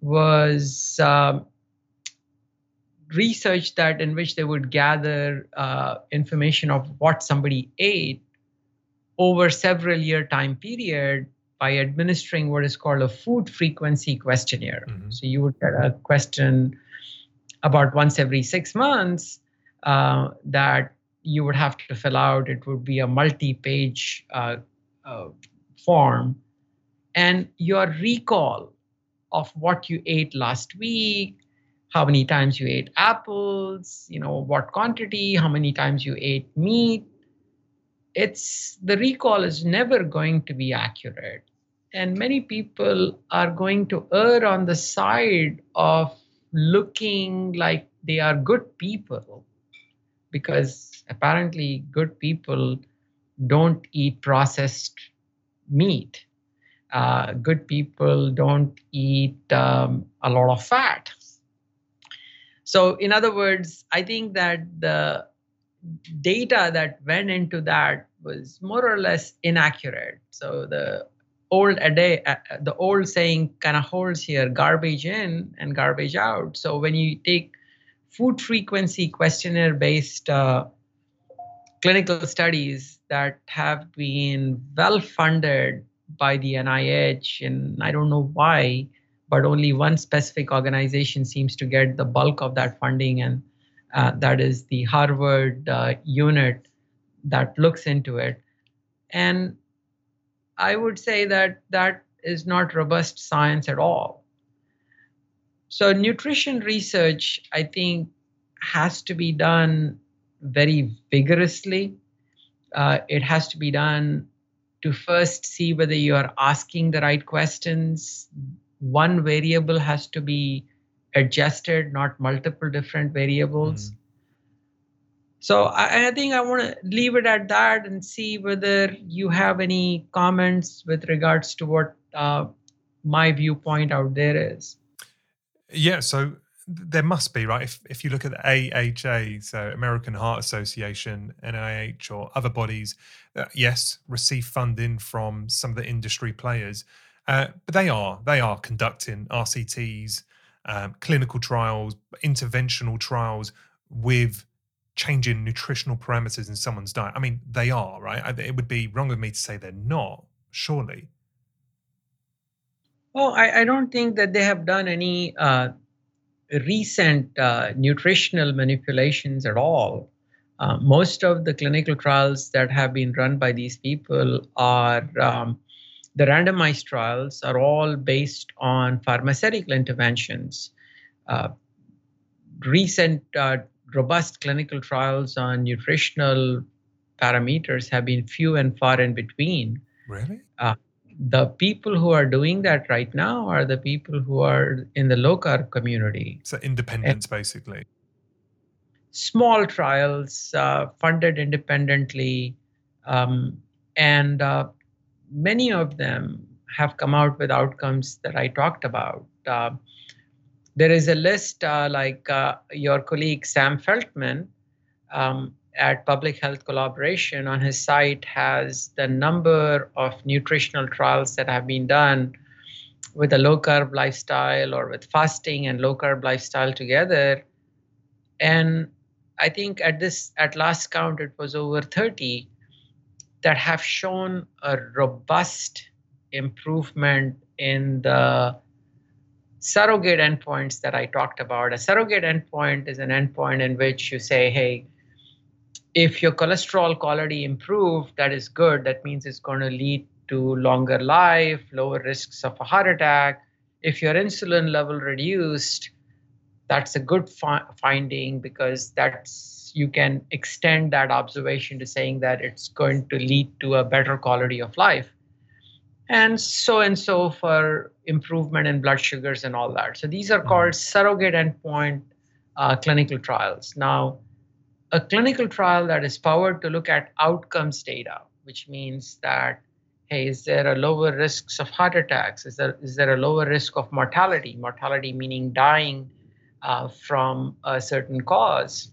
B: was uh, research that in which they would gather uh, information of what somebody ate over several year time period by administering what is called a food frequency questionnaire. Mm-hmm. So you would get a question about once every six months uh, that you would have to fill out. It would be a multi-page uh, uh, form, and your recall of what you ate last week, how many times you ate apples, you know what quantity, how many times you ate meat. It's the recall is never going to be accurate, and many people are going to err on the side of looking like they are good people because apparently good people don't eat processed meat. Uh, good people don't eat um, a lot of fat. So, in other words, I think that the data that went into that was more or less inaccurate. So, the old day, uh, the old saying kind of holds here: garbage in and garbage out. So, when you take food frequency questionnaire based uh, clinical studies that have been well funded by the NIH, and I don't know why, but only one specific organization seems to get the bulk of that funding, and uh, that is the Harvard uh, unit that looks into it. And I would say that that is not robust science at all. So, nutrition research, I think, has to be done very vigorously. Uh, it has to be done to first see whether you are asking the right questions. One variable has to be adjusted, not multiple different variables. Mm. So I, I, think I want to leave it at that and see whether you have any comments with regards to what uh, my viewpoint out there is.
A: Yeah, so there must be right if, if you look at the AHA, so American Heart Association, NIH, or other bodies, uh, yes, receive funding from some of the industry players, uh, but they are they are conducting RCTs, um, clinical trials, interventional trials with changing nutritional parameters in someone's diet. I mean, they are right. It would be wrong of me to say they're not. Surely.
B: Well, I, I don't think that they have done any uh, recent uh, nutritional manipulations at all. Uh, most of the clinical trials that have been run by these people are um, the randomized trials are all based on pharmaceutical interventions. Uh, recent uh, robust clinical trials on nutritional parameters have been few and far in between.
A: Really?
B: The people who are doing that right now are the people who are in the low carb community.
A: So independence, and basically.
B: Small trials uh, funded independently, um, and uh, many of them have come out with outcomes that I talked about. Uh, there is a list uh, like uh, your colleague Sam Feltham um, at Public Health Collaboration on his site has the number of nutritional trials that have been done with a low carb lifestyle or with fasting and low carb lifestyle together. And I think at this at last count it was over 30 that have shown a robust improvement in the surrogate endpoints that I talked about. A surrogate endpoint is an endpoint in which you say, hey, if your cholesterol quality improved, that is good. That means it's going to lead to longer life, lower risks of a heart attack. If your insulin level reduced, that's a good fi- finding because that's you can extend that observation to saying that it's going to lead to a better quality of life and so and so for improvement in blood sugars and all that so these are called mm-hmm. surrogate endpoint uh, clinical trials now a clinical trial that is powered to look at outcomes data, which means that, hey, is there a lower risks of heart attacks? Is there, is there a lower risk of mortality? Mortality meaning dying uh, from a certain cause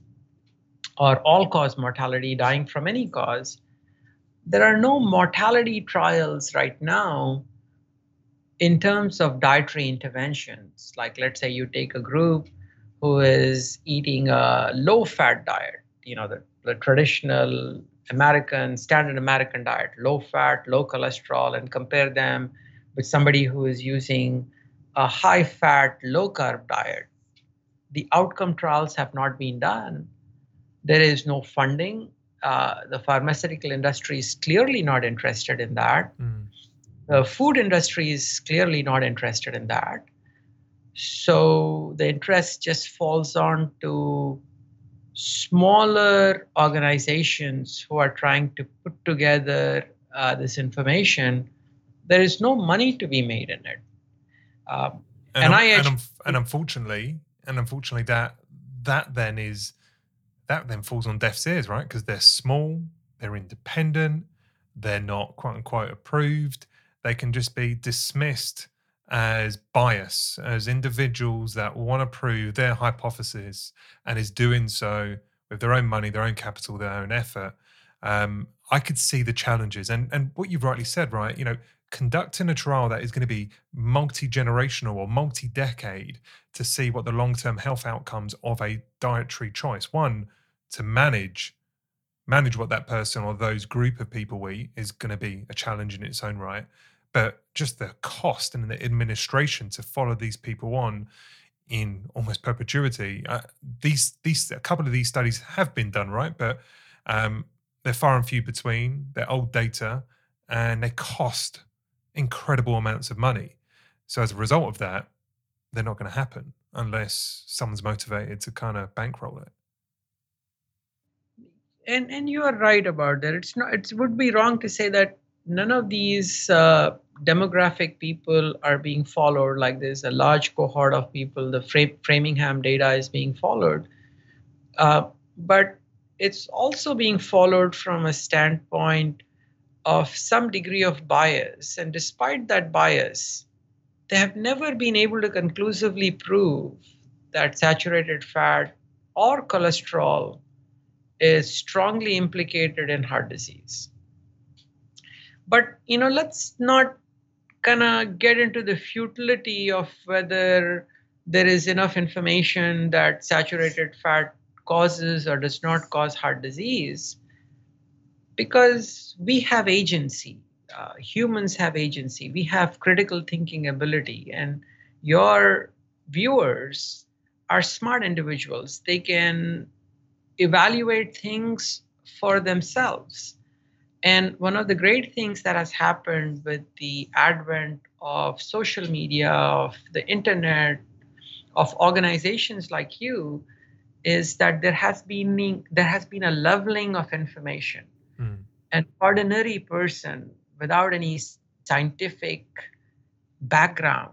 B: or all cause mortality, dying from any cause. There are no mortality trials right now in terms of dietary interventions. Like, let's say you take a group who is eating a low fat diet you know the, the traditional American standard American diet, low fat, low cholesterol, and compare them with somebody who is using a high fat, low carb diet. The outcome trials have not been done. There is no funding. Uh, the pharmaceutical industry is clearly not interested in that. Mm. The food industry is clearly not interested in that. So the interest just falls on to smaller organizations who are trying to put together uh, this information, there is no money to be made in it.
A: Um, and, and, I and, and unfortunately, and unfortunately, that that then is that then falls on deaf ears, right? Because they're small, they're independent, they're not quote unquote approved. They can just be dismissed as bias, as individuals that want to prove their hypothesis and is doing so with their own money, their own capital, their own effort. Um, I could see the challenges, and and what you've rightly said, right? You know, conducting a trial that is going to be multi generational or multi decade to see what the long term health outcomes of a dietary choice. One to manage manage what that person or those group of people eat is going to be a challenge in its own right but just the cost and the administration to follow these people on in almost perpetuity. Uh, these these a couple of these studies have been done right, but um, they're far and few between. They're old data, and they cost incredible amounts of money. So as a result of that, they're not going to happen unless someone's motivated to kind of bankroll it.
B: And and you are right about that. It's not. It would be wrong to say that none of these uh, demographic people are being followed. Like there's a large cohort of people. The Fra- Framingham data is being followed, uh, but it's also being followed from a standpoint of some degree of bias. And despite that bias, they have never been able to conclusively prove that saturated fat or cholesterol is strongly implicated in heart disease. But you know, let's not kind of get into the futility of whether there is enough information that saturated fat causes or does not cause heart disease. Because we have agency. Uh, humans have agency. We have critical thinking ability. And your viewers are smart individuals. They can evaluate things for themselves and one of the great things that has happened with the advent of social media of the internet of organizations like you is that there has been there has been a leveling of information mm. an ordinary person without any scientific background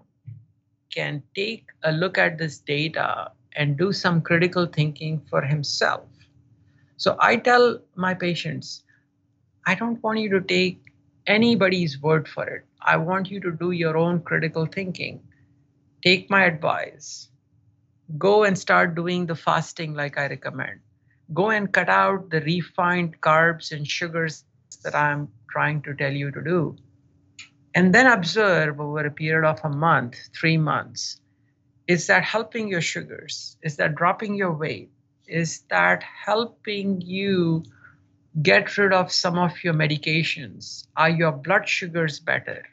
B: can take a look at this data and do some critical thinking for himself. So I tell my patients, I don't want you to take anybody's word for it. I want you to do your own critical thinking. Take my advice. Go and start doing the fasting like I recommend. Go and cut out the refined carbs and sugars that I'm trying to tell you to do. And then observe over a period of a month, three months. Is that helping your sugars? Is that dropping your weight? Is that helping you get rid of some of your medications? Are your blood sugars better?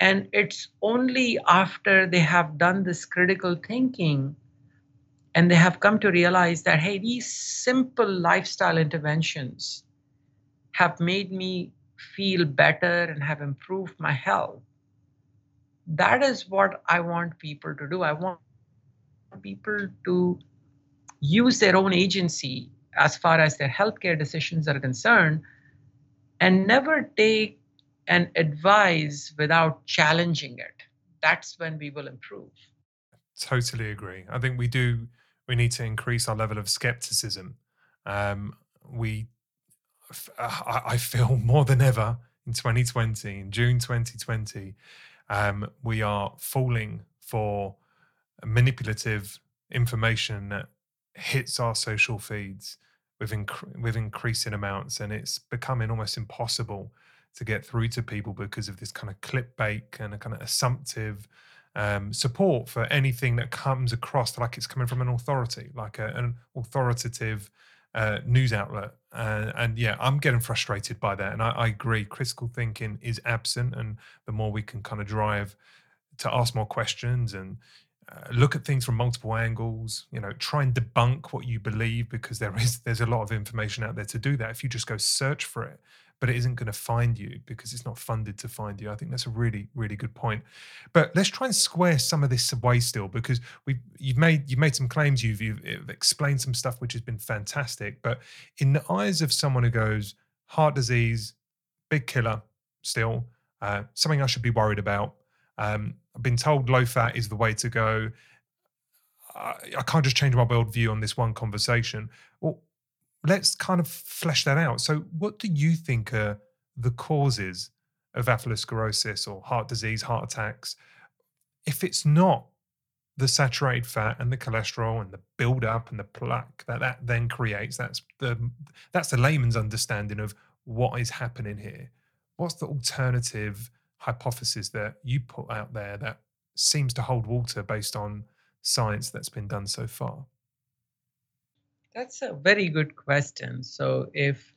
B: And it's only after they have done this critical thinking and they have come to realize that, hey, these simple lifestyle interventions have made me feel better and have improved my health. That is what I want people to do. I want people to use their own agency as far as their healthcare decisions are concerned and never take an advice without challenging it. That's when we will improve.
A: Totally agree. I think we do, we need to increase our level of skepticism. Um, we I feel *laughs* more than ever in 2020, in June 2020, um, we are falling for manipulative information that hits our social feeds with with increasing amounts, and it's becoming almost impossible to get through to people because of this kind of clickbait and a kind of assumptive um, support for anything that comes across like it's coming from an authority, like a, an authoritative uh, news outlet. Uh, and yeah, I'm getting frustrated by that. And I, I, agree, critical thinking is absent. And the more we can kind of drive to ask more questions and look at things from multiple angles, you know, try and debunk what you believe because there is *laughs* there's a lot of information out there to do that. If you just go search for it, but it isn't going to find you because it's not funded to find you. I think that's a really, really good point. But let's try and square some of this away still because we you've made you've made some claims, you've, you've explained some stuff which has been fantastic. But in the eyes of someone who goes heart disease, big killer, still uh, something I should be worried about. Um, I've been told low fat is the way to go. I, I can't just change my worldview on this one conversation. Well, let's kind of flesh that out. So, what do you think are the causes of atherosclerosis or heart disease, heart attacks? If it's not the saturated fat and the cholesterol and the buildup and the plaque that that then creates, that's the that's the layman's understanding of what is happening here. What's the alternative hypothesis that you put out there that seems to hold water based on science that's been done so far?
B: That's a very good question. So, if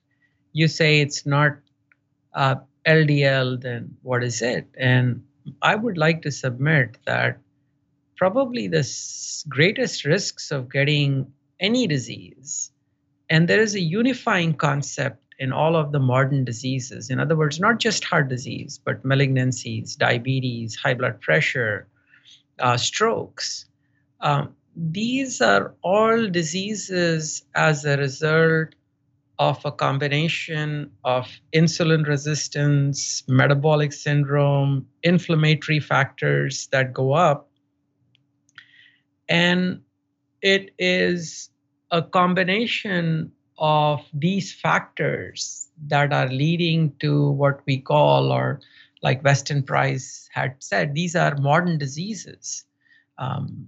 B: you say it's not uh, LDL, then what is it? And I would like to submit that probably the greatest risks of getting any disease, and there is a unifying concept in all of the modern diseases. In other words, not just heart disease, but malignancies, diabetes, high blood pressure, uh, strokes. Um, these are all diseases as a result of a combination of insulin resistance, metabolic syndrome, inflammatory factors that go up. And it is a combination of these factors that are leading to what we call, or like Weston Price had said, these are modern diseases. Um,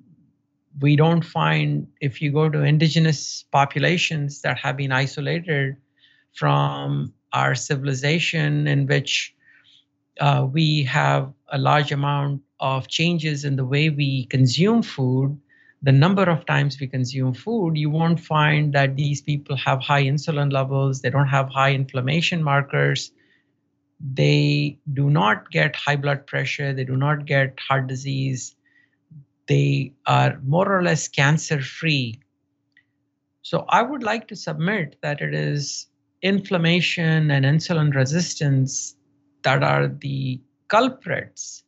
B: we don't find, if you go to indigenous populations that have been isolated from our civilization, in which uh, we have a large amount of changes in the way we consume food, the number of times we consume food, you won't find that these people have high insulin levels, they don't have high inflammation markers, they do not get high blood pressure, they do not get heart disease, they are more or less cancer free. So I would like to submit that it is inflammation and insulin resistance that are the culprits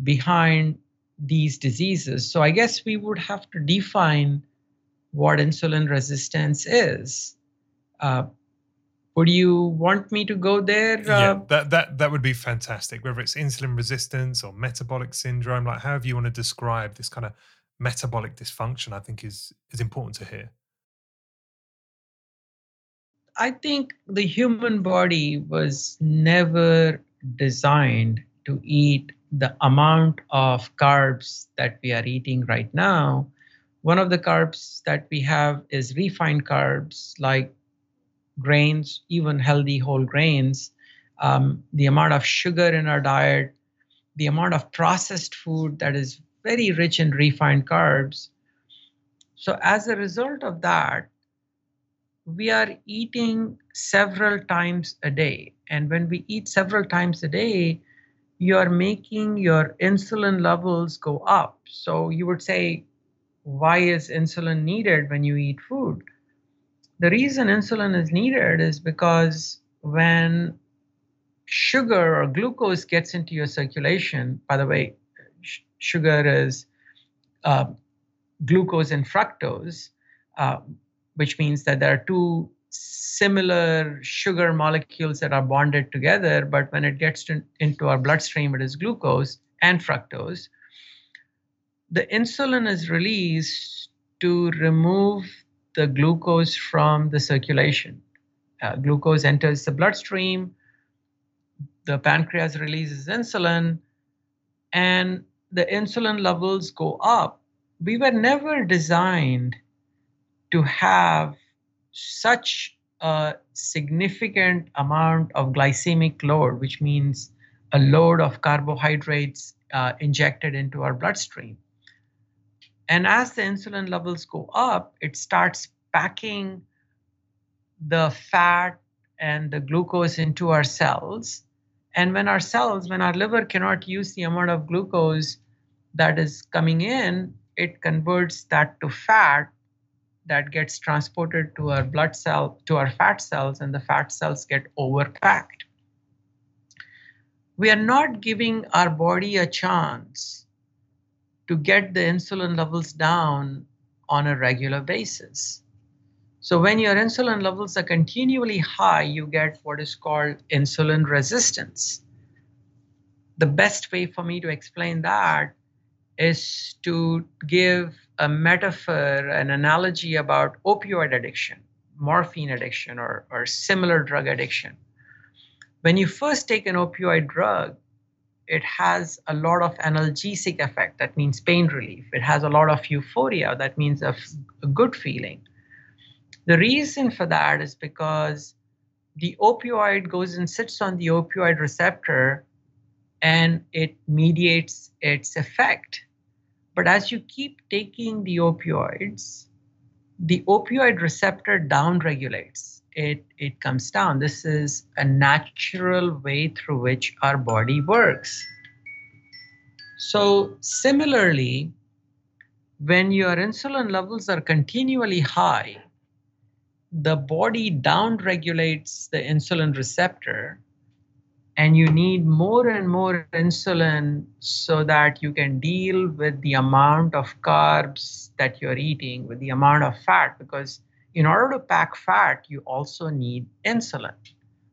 B: behind these diseases. So I guess we would have to define what insulin resistance is. Uh, would you want me to go there? Uh,
A: yeah, that that that would be fantastic. Whether it's insulin resistance or metabolic syndrome, like however you want to describe this kind of metabolic dysfunction, I think is is important to hear.
B: I think the human body was never designed to eat the amount of carbs that we are eating right now. One of the carbs that we have is refined carbs like grains, even healthy whole grains, um, the amount of sugar in our diet, the amount of processed food that is very rich in refined carbs. So, as a result of that, we are eating several times a day. And when we eat several times a day, you are making your insulin levels go up. So you would say, why is insulin needed when you eat food? The reason insulin is needed is because when sugar or glucose gets into your circulation, by the way, sh- sugar is uh, glucose and fructose, uh, which means that there are two similar sugar molecules that are bonded together, but when it gets to, into our bloodstream, it is glucose and fructose. The insulin is released to remove the glucose from the circulation. Uh, glucose enters the bloodstream, the pancreas releases insulin, and the insulin levels go up. We were never designed to have such a significant amount of glycemic load, which means a load of carbohydrates uh, injected into our bloodstream. And as the insulin levels go up, it starts packing the fat and the glucose into our cells. And when our cells, when our liver cannot use the amount of glucose that is coming in, it converts that to fat that gets transported to our blood cell to our fat cells and the fat cells get overpacked. We are not giving our body a chance to get the insulin levels down on a regular basis. So when your insulin levels are continually high you get what is called insulin resistance. The best way for me to explain that is to give a metaphor, an analogy about opioid addiction, morphine addiction, or, or similar drug addiction. When you first take an opioid drug, it has a lot of analgesic effect, that means pain relief. It has a lot of euphoria, that means a, a good feeling. The reason for that is because the opioid goes and sits on the opioid receptor and it mediates its effect. But as you keep taking the opioids, the opioid receptor downregulates. it it comes down this is a natural way through which our body works so similarly when your insulin levels are continually high the body down regulates the insulin receptor and you need more and more insulin so that you can deal with the amount of carbs that you're eating with the amount of fat because in order to pack fat you also need insulin.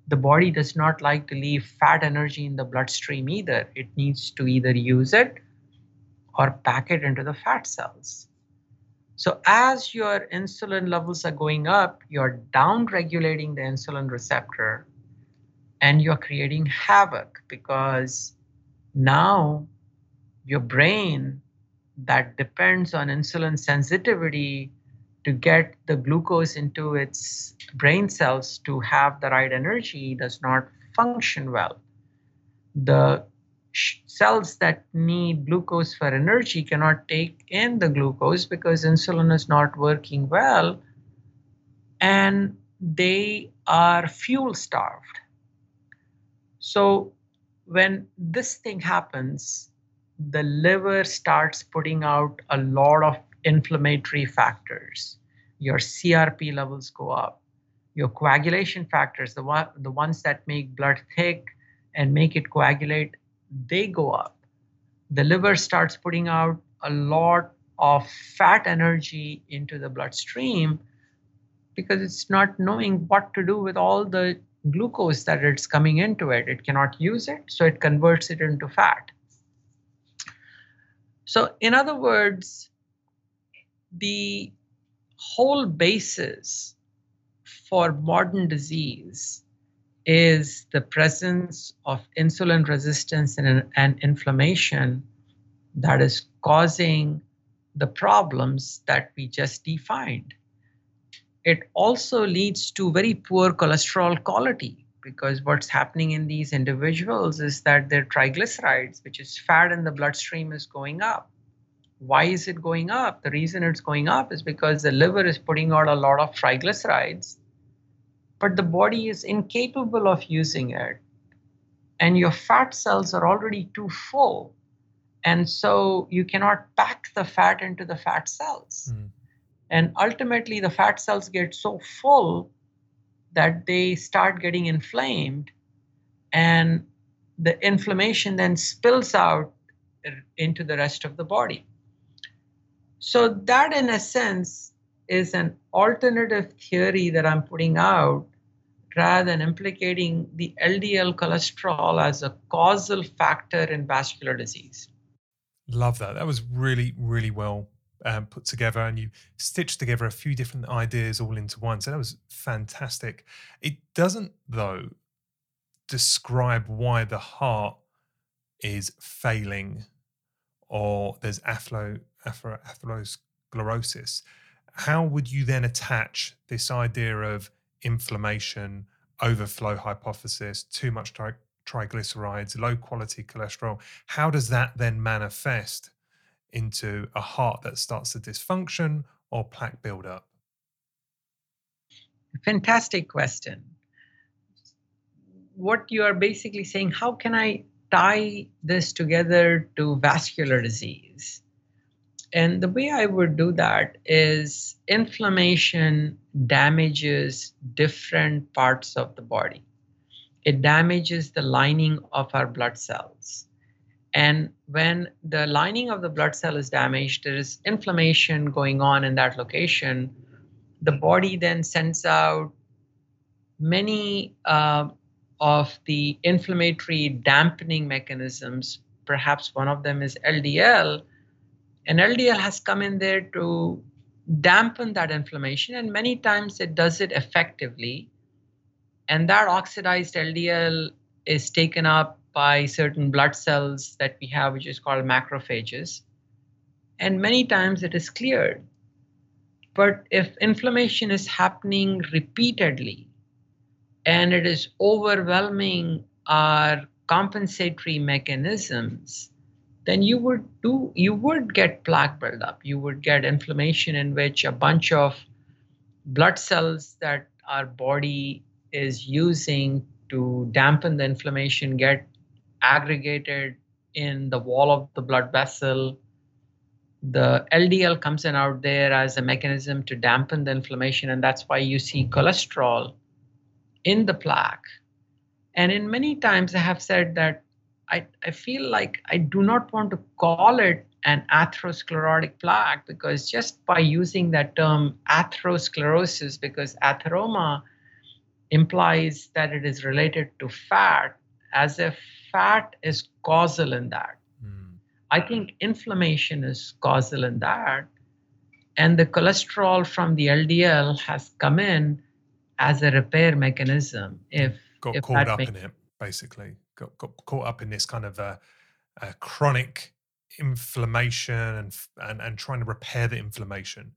B: The body does not like to leave fat energy in the bloodstream either. It needs to either use it or pack it into the fat cells. So as your insulin levels are going up you're down regulating the insulin receptor and you're creating havoc because now your brain that depends on insulin sensitivity to get the glucose into its brain cells to have the right energy does not function well. The cells that need glucose for energy cannot take in the glucose because insulin is not working well and they are fuel starved. So when this thing happens, the liver starts putting out a lot of inflammatory factors. Your CRP levels go up. Your coagulation factors, the, one, the ones that make blood thick and make it coagulate, they go up. The liver starts putting out a lot of fat energy into the bloodstream because it's not knowing what to do with all the glucose that it's coming into it. It cannot use it, so it converts it into fat. So, in other words, the whole basis for modern disease is the presence of insulin resistance and, and inflammation that is causing the problems that we just defined it also leads to very poor cholesterol quality because what's happening in these individuals is that their triglycerides, which is fat in the bloodstream, is going up. Why is it going up? The reason it's going up is because the liver is putting out a lot of triglycerides, but the body is incapable of using it. And your fat cells are already too full. And so you cannot pack the fat into the fat cells. Mm. And ultimately, the fat cells get so full that they start getting inflamed, and the inflammation then spills out into the rest of the body. So, that in a sense is an alternative theory that I'm putting out rather than implicating the LDL cholesterol as a causal factor in vascular disease.
A: Love that. That was really, really well um, put together and you stitched together a few different ideas all into one. So that was fantastic. It doesn't, though, describe why the heart is failing or there's athero, atherosclerosis. How would you then attach this idea of inflammation, overflow hypothesis, too much tri- triglycerides, low quality cholesterol? How does that then manifest into a heart that starts to dysfunction or plaque buildup?
B: Fantastic question. What you are basically saying, how can I tie this together to vascular disease? And the way I would do that is inflammation damages different parts of the body. It damages the lining of our blood cells. And when the lining of the blood cell is damaged, there is inflammation going on in that location. The body then sends out many uh, of the inflammatory dampening mechanisms. Perhaps one of them is LDL. And LDL has come in there to dampen that inflammation, and many times it does it effectively. And that oxidized LDL is taken up by certain blood cells that we have, which is called macrophages. And many times it is cleared. But if inflammation is happening repeatedly and it is overwhelming our compensatory mechanisms, then you would do you would get plaque buildup. You would get inflammation in which a bunch of blood cells that our body is using to dampen the inflammation get aggregated in the wall of the blood vessel. The LDL comes in out there as a mechanism to dampen the inflammation, and that's why you see cholesterol in the plaque. And in many times, I have said that I, I feel like I do not want to call it an atherosclerotic plaque because just by using that term atherosclerosis, because atheroma implies that it is related to fat, as if fat is causal in that. Mm. I think inflammation is causal in that. And the cholesterol from the LDL has come in as a repair mechanism. If
A: got
B: if
A: caught up in it, basically, got, got caught up in this kind of a, a chronic inflammation and, and and trying to repair the inflammation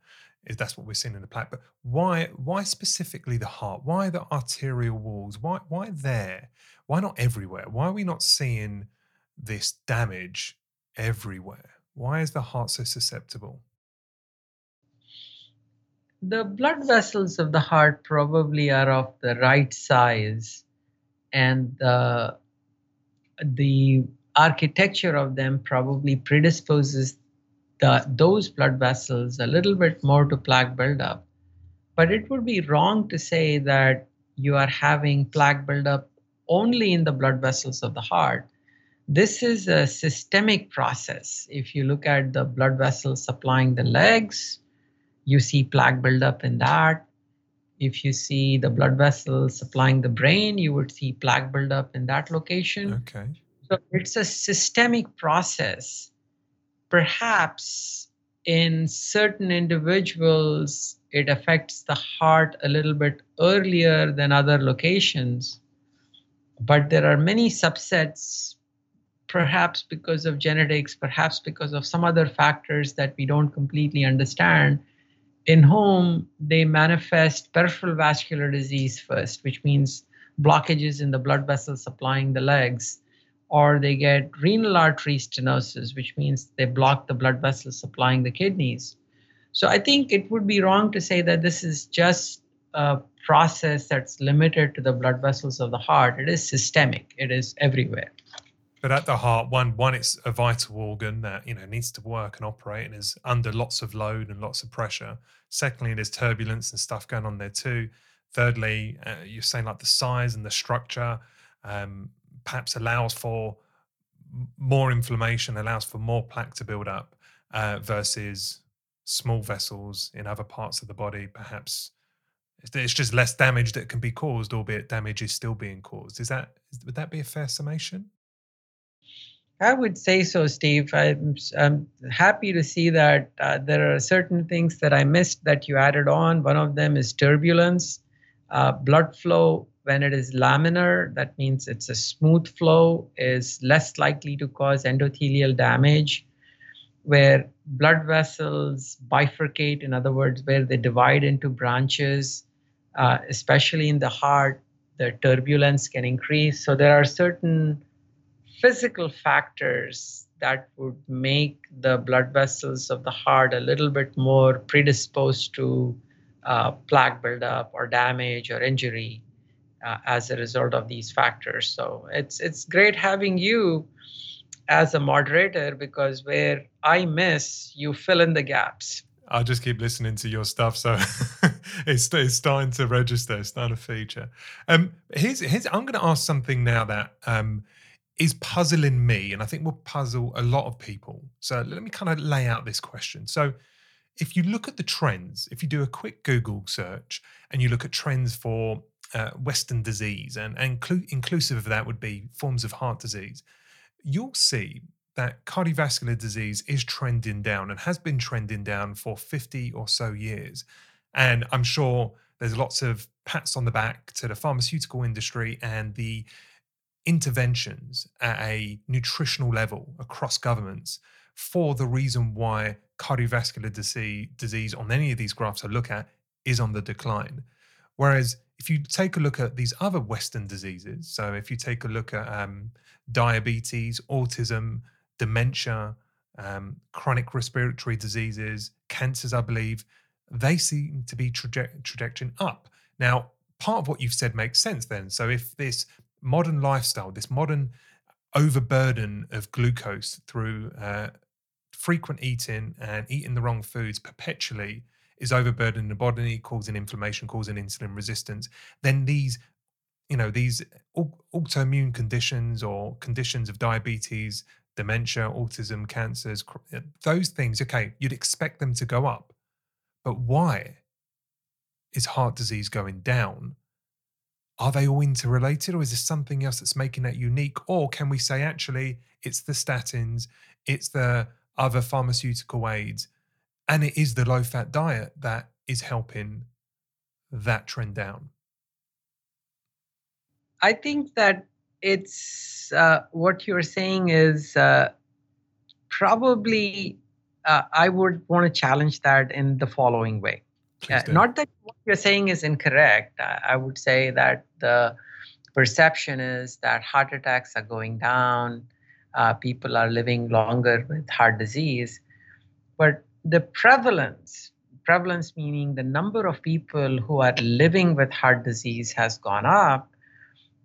A: is that's what we're seeing in the plaque. But why why specifically the heart? Why the arterial walls? Why why there? Why not everywhere? Why are we not seeing this damage everywhere? Why is the heart so susceptible?
B: The blood vessels of the heart probably are of the right size, and the the architecture of them probably predisposes the, those blood vessels a little bit more to plaque buildup. But it would be wrong to say that you are having plaque buildup only in the blood vessels of the heart. This is a systemic process. If you look at the blood vessels supplying the legs, you see plaque buildup in that. If you see the blood vessels supplying the brain, you would see plaque buildup in that location.
A: Okay.
B: So it's a systemic process perhaps in certain individuals, it affects the heart a little bit earlier than other locations. But there are many subsets, perhaps because of genetics, perhaps because of some other factors that we don't completely understand, in whom they manifest peripheral vascular disease first, which means blockages in the blood vessels supplying the legs or they get renal artery stenosis, which means they block the blood vessels supplying the kidneys. So I think it would be wrong to say that this is just a process that's limited to the blood vessels of the heart. It is systemic. It is everywhere.
A: But at the heart, one one it's a vital organ that you know needs to work and operate and is under lots of load and lots of pressure. Secondly, there's turbulence and stuff going on there too. Thirdly, uh, you're saying like the size and the structure. Um, perhaps allows for more inflammation, allows for more plaque to build up uh, versus small vessels in other parts of the body. Perhaps it's just less damage that can be caused, albeit damage is still being caused. Is that would that be a fair summation?
B: I would say so, Steve. I'm, I'm happy to see that uh, there are certain things that I missed that you added on. One of them is turbulence. Uh, blood flow when it is laminar, that means it's a smooth flow, is less likely to cause endothelial damage. Where blood vessels bifurcate, in other words, where they divide into branches, uh, especially in the heart, the turbulence can increase. So there are certain physical factors that would make the blood vessels of the heart a little bit more predisposed to uh, plaque buildup or damage or injury uh, as a result of these factors. So it's it's great having you as a moderator because where I miss, you fill in the gaps.
A: I'll just keep listening to your stuff, so *laughs* it's, it's starting to register. It's starting to feature. Um, here's, here's I'm going to ask something now that um, is puzzling me, and I think will puzzle a lot of people. So let me kind of lay out this question. So if you look at the trends, if you do a quick Google search and you look at trends for uh, Western disease, and, and clu- inclusive of that would be forms of heart disease, you'll see that cardiovascular disease is trending down and has been trending down for 50 or so years. And I'm sure there's lots of pats on the back to the pharmaceutical industry and the interventions at a nutritional level across governments for the reason why cardiovascular disease, disease on any of these graphs I look at is on the decline. Whereas if you take a look at these other Western diseases, so if you take a look at um, diabetes, autism, dementia, um, chronic respiratory diseases, cancers, I believe, they seem to be traje- trajectory up. Now, part of what you've said makes sense then. So if this modern lifestyle, this modern overburden of glucose through uh, frequent eating and eating the wrong foods perpetually is overburdening the body, causing inflammation, causing insulin resistance, then these, you know, these autoimmune conditions or conditions of diabetes, dementia, autism, cancers, uh, those things, okay, you'd expect them to go up. But why is heart disease going down? Are they all interrelated, or is there something else that's making that unique? Or can we say actually it's the statins, it's the other pharmaceutical aids, and it is the low fat diet that is helping that trend down?
B: I think that it's uh, what you're saying is uh, probably uh, I would want to challenge that in the following way. Uh, not that what you're saying is incorrect. I would say that the perception is that heart attacks are going down, uh, people are living longer with heart disease, but the prevalence, prevalence meaning the number of people who are living with heart disease has gone up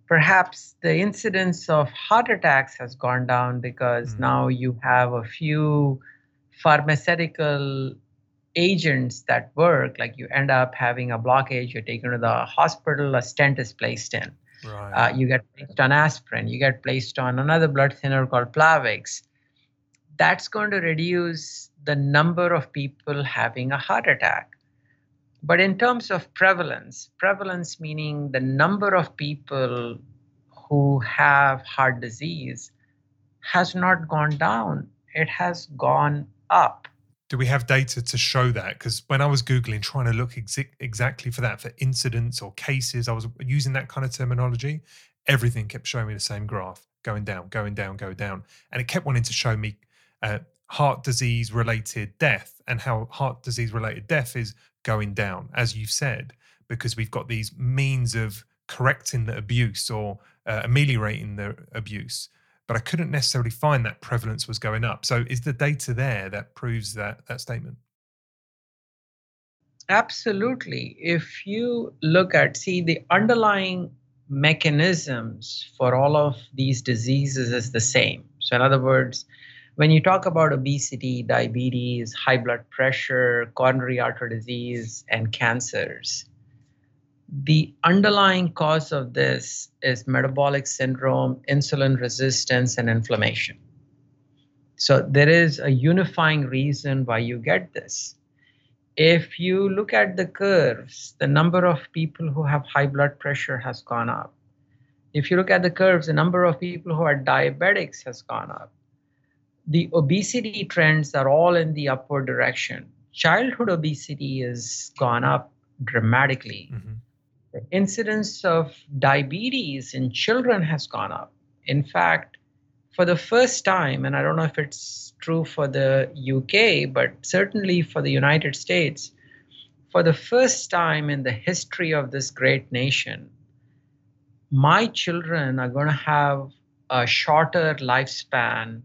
B: perhaps the incidence of heart attacks has gone down because mm. now you have a few pharmaceutical agents that work like you end up having a blockage you're taken to the hospital a stent is placed in right. uh, you get placed on aspirin you get placed on another blood thinner called plavix that's going to reduce the number of people having a heart attack but in terms of prevalence, prevalence meaning the number of people who have heart disease has not gone down, it has gone up.
A: Do we have data to show that? Because when I was Googling, trying to look exactly for that, for incidents or cases, I was using that kind of terminology. Everything kept showing me the same graph going down, going down, go down. And it kept wanting to show me uh, heart disease related death and how heart disease related death is going down, as you've said, because we've got these means of correcting the abuse or uh, ameliorating the abuse. But I couldn't necessarily find that prevalence was going up. So is the data there that proves that that statement?
B: Absolutely. If you look at, see, the underlying mechanisms for all of these diseases is the same. So, in other words, when you talk about obesity, diabetes, high blood pressure, coronary artery disease, and cancers, the underlying cause of this is metabolic syndrome, insulin resistance, and inflammation. So there is a unifying reason why you get this. If you look at the curves, the number of people who have high blood pressure has gone up. If you look at the curves, the number of people who are diabetics has gone up the obesity trends are all in the upward direction. Childhood obesity has gone up dramatically. Mm-hmm. The incidence of diabetes in children has gone up. In fact, for the first time, and I don't know if it's true for the UK, but certainly for the United States, for the first time in the history of this great nation, my children are going to have a shorter lifespan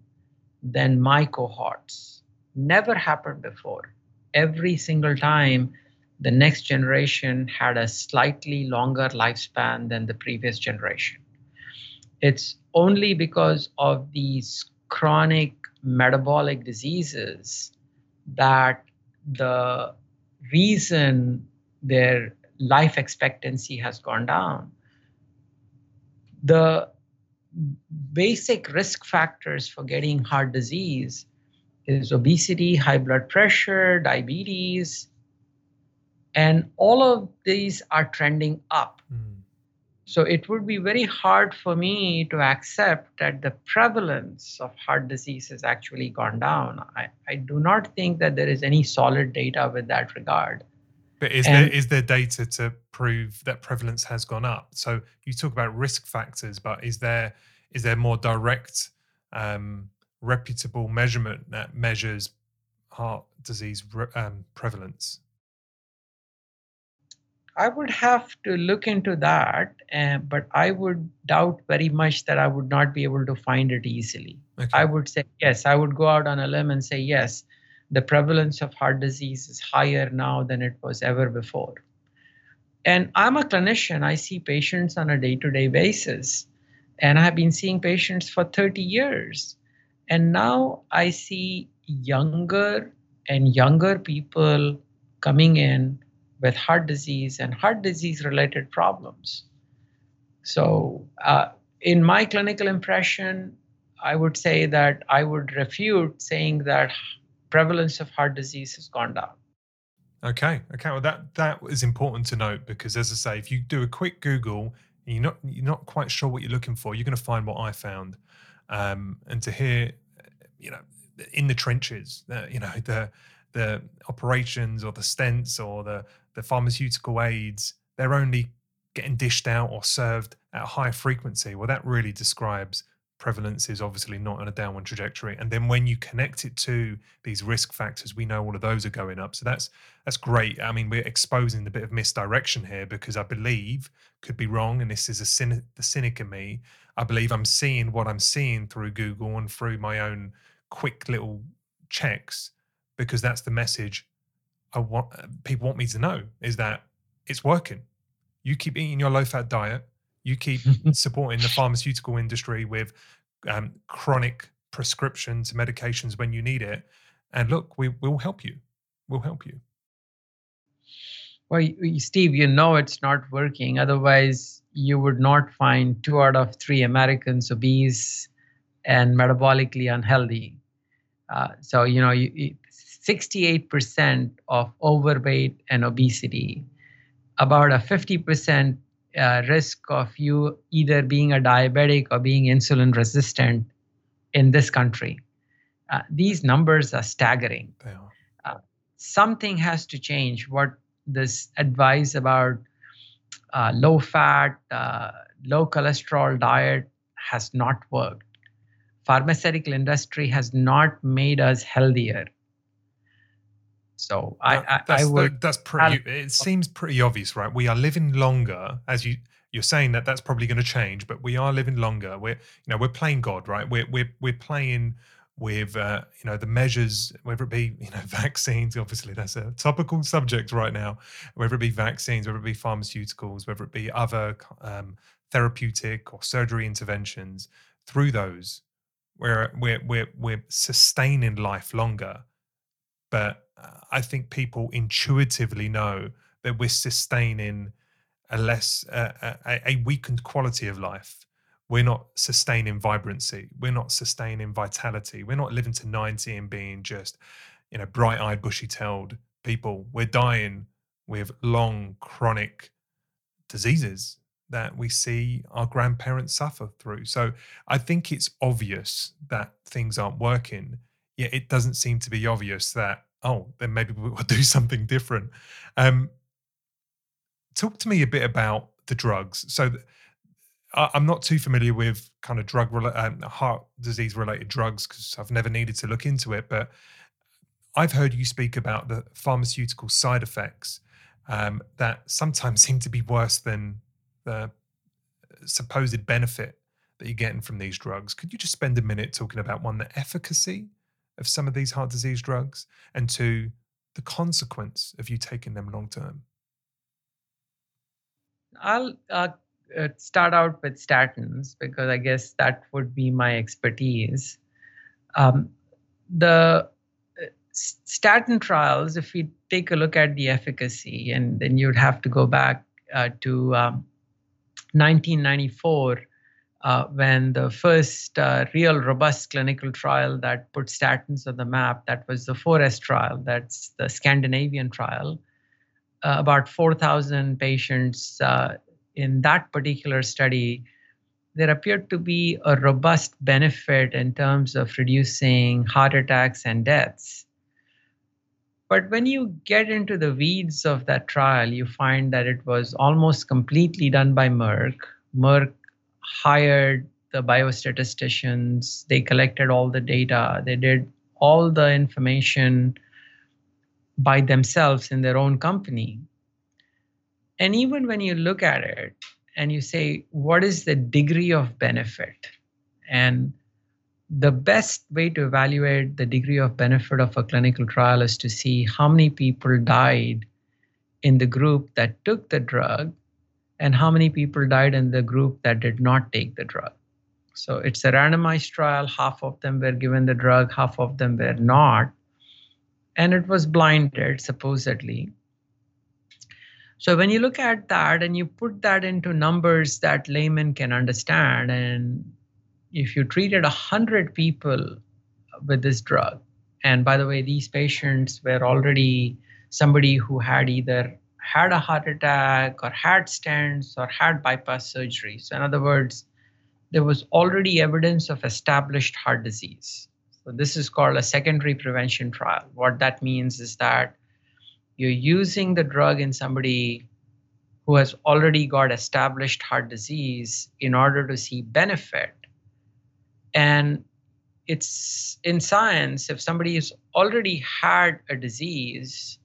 B: than my cohorts. Never happened before. Every single time, the next generation had a slightly longer lifespan than the previous generation. It's only because of these chronic metabolic diseases that the reason their life expectancy has gone down. The basic risk factors for getting heart disease is obesity, high blood pressure, diabetes, and all of these are trending up. Mm. So it would be very hard for me to accept that the prevalence of heart disease has actually gone down. I, I do not think that there is any solid data with that regard.
A: But is and, there is there data to prove that prevalence has gone up? So you talk about risk factors, but is there is there more direct, um, reputable measurement that measures heart disease um, prevalence?
B: I would have to look into that, uh, but I would doubt very much that I would not be able to find it easily. Okay. I would say yes. I would go out on a limb and say yes the prevalence of heart disease is higher now than it was ever before. And I'm a clinician, I see patients on a day to day basis. And I have been seeing patients for 30 years. And now I see younger and younger people coming in with heart disease and heart disease related problems. So, uh, in my clinical impression, I would say that I would refute saying that prevalence of heart disease has gone down.
A: Okay, okay. Well, that that is important to note because, as I say, if you do a quick Google, and you're not you're not quite sure what you're looking for, you're going to find what I found. Um, and to hear, you know, in the trenches, you know, the the operations or the stents or the the pharmaceutical aids, they're only getting dished out or served at a high frequency. Well, that really describes prevalence is obviously not on a downward trajectory. And then when you connect it to these risk factors we know all of those are going up. So that's that's great. I mean we're exposing the bit of misdirection here because i believe could be wrong and this is a cynic, the cynic in me i believe i'm seeing what i'm seeing through google and through my own quick little checks because that's the message i want people want me to know is that it's working. You keep eating your low fat diet you keep *laughs* supporting the pharmaceutical industry with um, chronic prescriptions, medications when you need it. And look, we will help you. We'll help you.
B: Well, Steve, you know it's not working. Otherwise, you would not find two out of three Americans obese and metabolically unhealthy. Uh, so, you know, you, 68% of overweight and obesity, about a 50% uh, risk of you either being a diabetic or being insulin resistant in this country. Uh, these numbers are staggering. Are. Uh, something has to change. What this advice about uh, low fat, uh, low cholesterol diet has not worked. Pharmaceutical industry has not made us healthier. So I, I,
A: that's,
B: I would.
A: that's pretty. it seems pretty obvious, right? We are living longer, as you you're saying that that's probably going to change, but we are living longer. We're you know we're playing God, right? We're we're we're playing with uh, you know the measures, whether it be you know *laughs* vaccines. Obviously, that's a topical subject right now. Whether it be vaccines, whether it be pharmaceuticals, whether it be other um, therapeutic or surgery interventions. Through those, we're we're we're we're sustaining life longer, but I think people intuitively know that we're sustaining a less uh, a, a weakened quality of life. We're not sustaining vibrancy. We're not sustaining vitality. We're not living to 90 and being just, you know, bright-eyed, bushy-tailed people. We're dying with long chronic diseases that we see our grandparents suffer through. So I think it's obvious that things aren't working, yet it doesn't seem to be obvious that oh, then maybe we'll *laughs* do something different. Um, talk to me a bit about the drugs. So, I'm not too familiar with kind of drug um, heart disease related drugs because I've never needed to look into it. But I've heard you speak about the pharmaceutical side effects um, that sometimes *laughs* seem to be worse than the supposed benefit that you're getting from these drugs. Could you just spend a minute talking about one, the efficacy of some of these heart disease drugs, and two, the consequence of you taking them long term?
B: I'll uh, uh, start out with statins because I guess that would be my expertise. Um, the uh, statin trials, if we take a look at the efficacy, and then you'd have to go back uh, to um, 1994 uh, when the first uh, real robust clinical trial that put statins on the map, that was the 4S trial, that's the Scandinavian trial. Uh, about 4,000 patients uh, in that particular study, there appeared to be a robust benefit in terms of reducing heart attacks and deaths. But when you get into the weeds of that trial, you find that it was almost completely done by Merck. Merck hired the biostatisticians, they collected all the data, they did all the information by themselves in their own company. And even when you look at it and you say, what is the degree of benefit? And the best way to evaluate the degree of benefit of a clinical trial is to see how many people died in the group that took the drug and how many people died in the group that did not take the drug. So it's a randomized trial. Half of them were given the drug, half of them were not. And it was blinded, supposedly. So when you look at that and you put that into numbers that laymen can understand, and if you treated 100 people with this drug, and by the way, these patients were already somebody who had either had a heart attack or had stents or had bypass surgery. So, in other words, there was already evidence of established heart disease. So, this is called a secondary prevention trial. What that means is that you're using the drug in somebody who has already got established heart disease in order to see benefit. And it's in science, if somebody has already had a disease,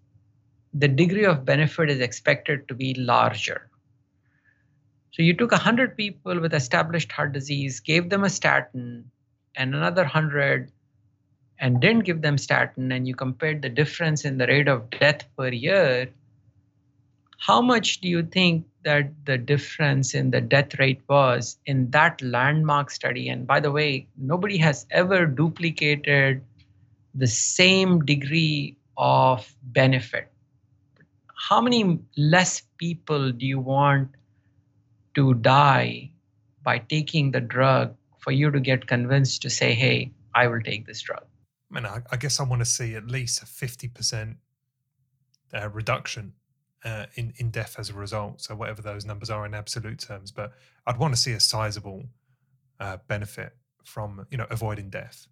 B: the degree of benefit is expected to be larger. So you took 100 people with established heart disease, gave them a statin, and another 100 and didn't give them statin, and you compared the difference in the rate of death per year, how much do you think that the difference in the death rate was in that landmark study? And by the way, nobody has ever duplicated the same degree of benefit. How many less people do you want to die by taking the drug for you to get convinced to say, hey, I will take this drug?
A: I mean, I, I guess I want to see at least a 50% uh, reduction uh, in in death as a result. So whatever those numbers are in absolute terms, but I'd want to see a sizable uh, benefit from you know avoiding death.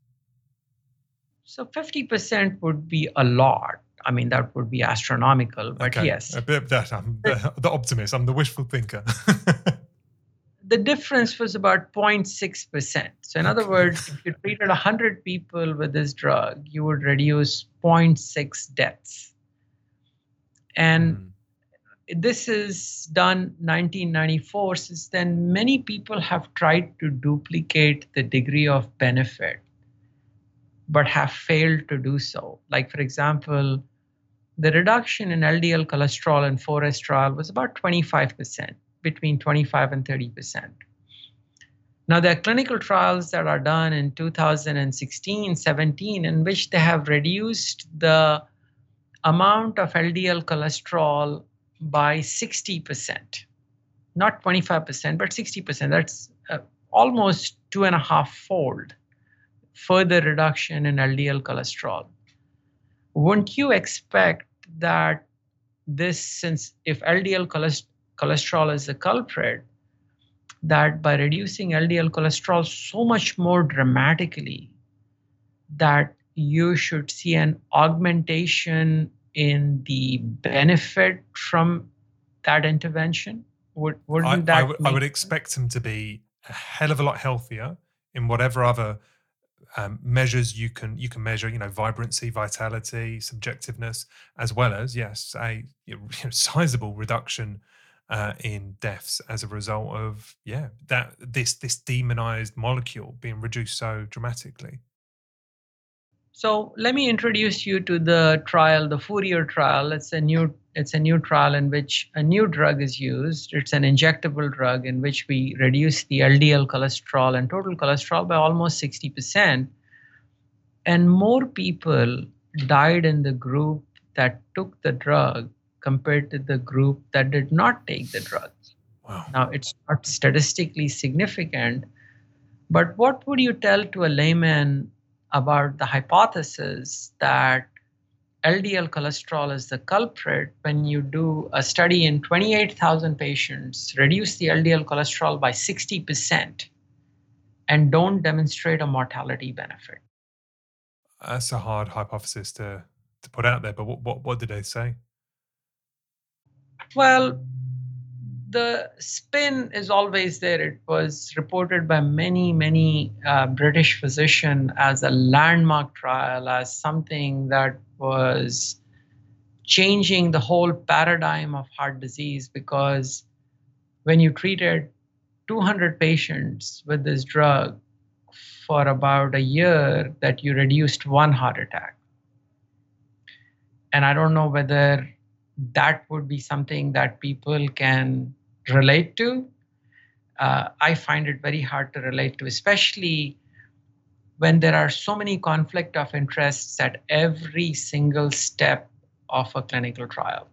B: So fifty percent would be a lot. I mean, that would be astronomical. But okay. yes,
A: a bit of that. I'm the, the optimist. I'm the wishful thinker. *laughs*
B: the difference was about 0.6%. So, in other words, if you treated 100 people with this drug, you would reduce 0.6 deaths. And mm this is done 1994 since then many people have tried to duplicate the degree of benefit but have failed to do so. Like for example the reduction in ldl cholesterol in 4S trial was about 25% between 25 and 30% now there are clinical trials that are done in 2016 17 in which they have reduced the amount of ldl cholesterol by 60%, not 25%, but 60%. That's uh, almost two and a half fold further reduction in LDL cholesterol. Wouldn't you expect that this, since if LDL cholesterol is the culprit, that by reducing LDL cholesterol so much more dramatically, that you should see an augmentation in the benefit from that intervention? Would, wouldn't I, that?
A: I, w- I would expect them to be a hell of a lot healthier in whatever other um, measures you can you can measure. You know, vibrancy, vitality, subjectiveness, as well as yes, a *laughs* you know, sizable reduction uh, in deaths as a result of yeah that this this demonized molecule being reduced so dramatically.
B: So let me introduce you to the trial, the Fourier trial. It's a new it's a new trial in which a new drug is used. It's an injectable drug in which we reduce the LDL cholesterol and total cholesterol by almost 60%. And more people died in the group that took the drug compared to the group that did not take the drug. Wow. Now, it's not statistically significant, but what would you tell to a layman about the hypothesis that LDL cholesterol is the culprit when you do a study in 28,000 patients, reduce the LDL cholesterol by 60%, and don't demonstrate a mortality benefit.
A: That's a hard hypothesis to, to put out there, but what, what, what did they say?
B: Well, the spin is always there. It was reported by many, many uh, British physicians as a landmark trial, as something that was changing the whole paradigm of heart disease because when you treated 200 patients with this drug for about a year that you reduced one heart attack and i don't know whether that would be something that people can relate to. Uh, I find it very hard to relate to, especially when there are so many conflict of interests at every single step of a clinical trial.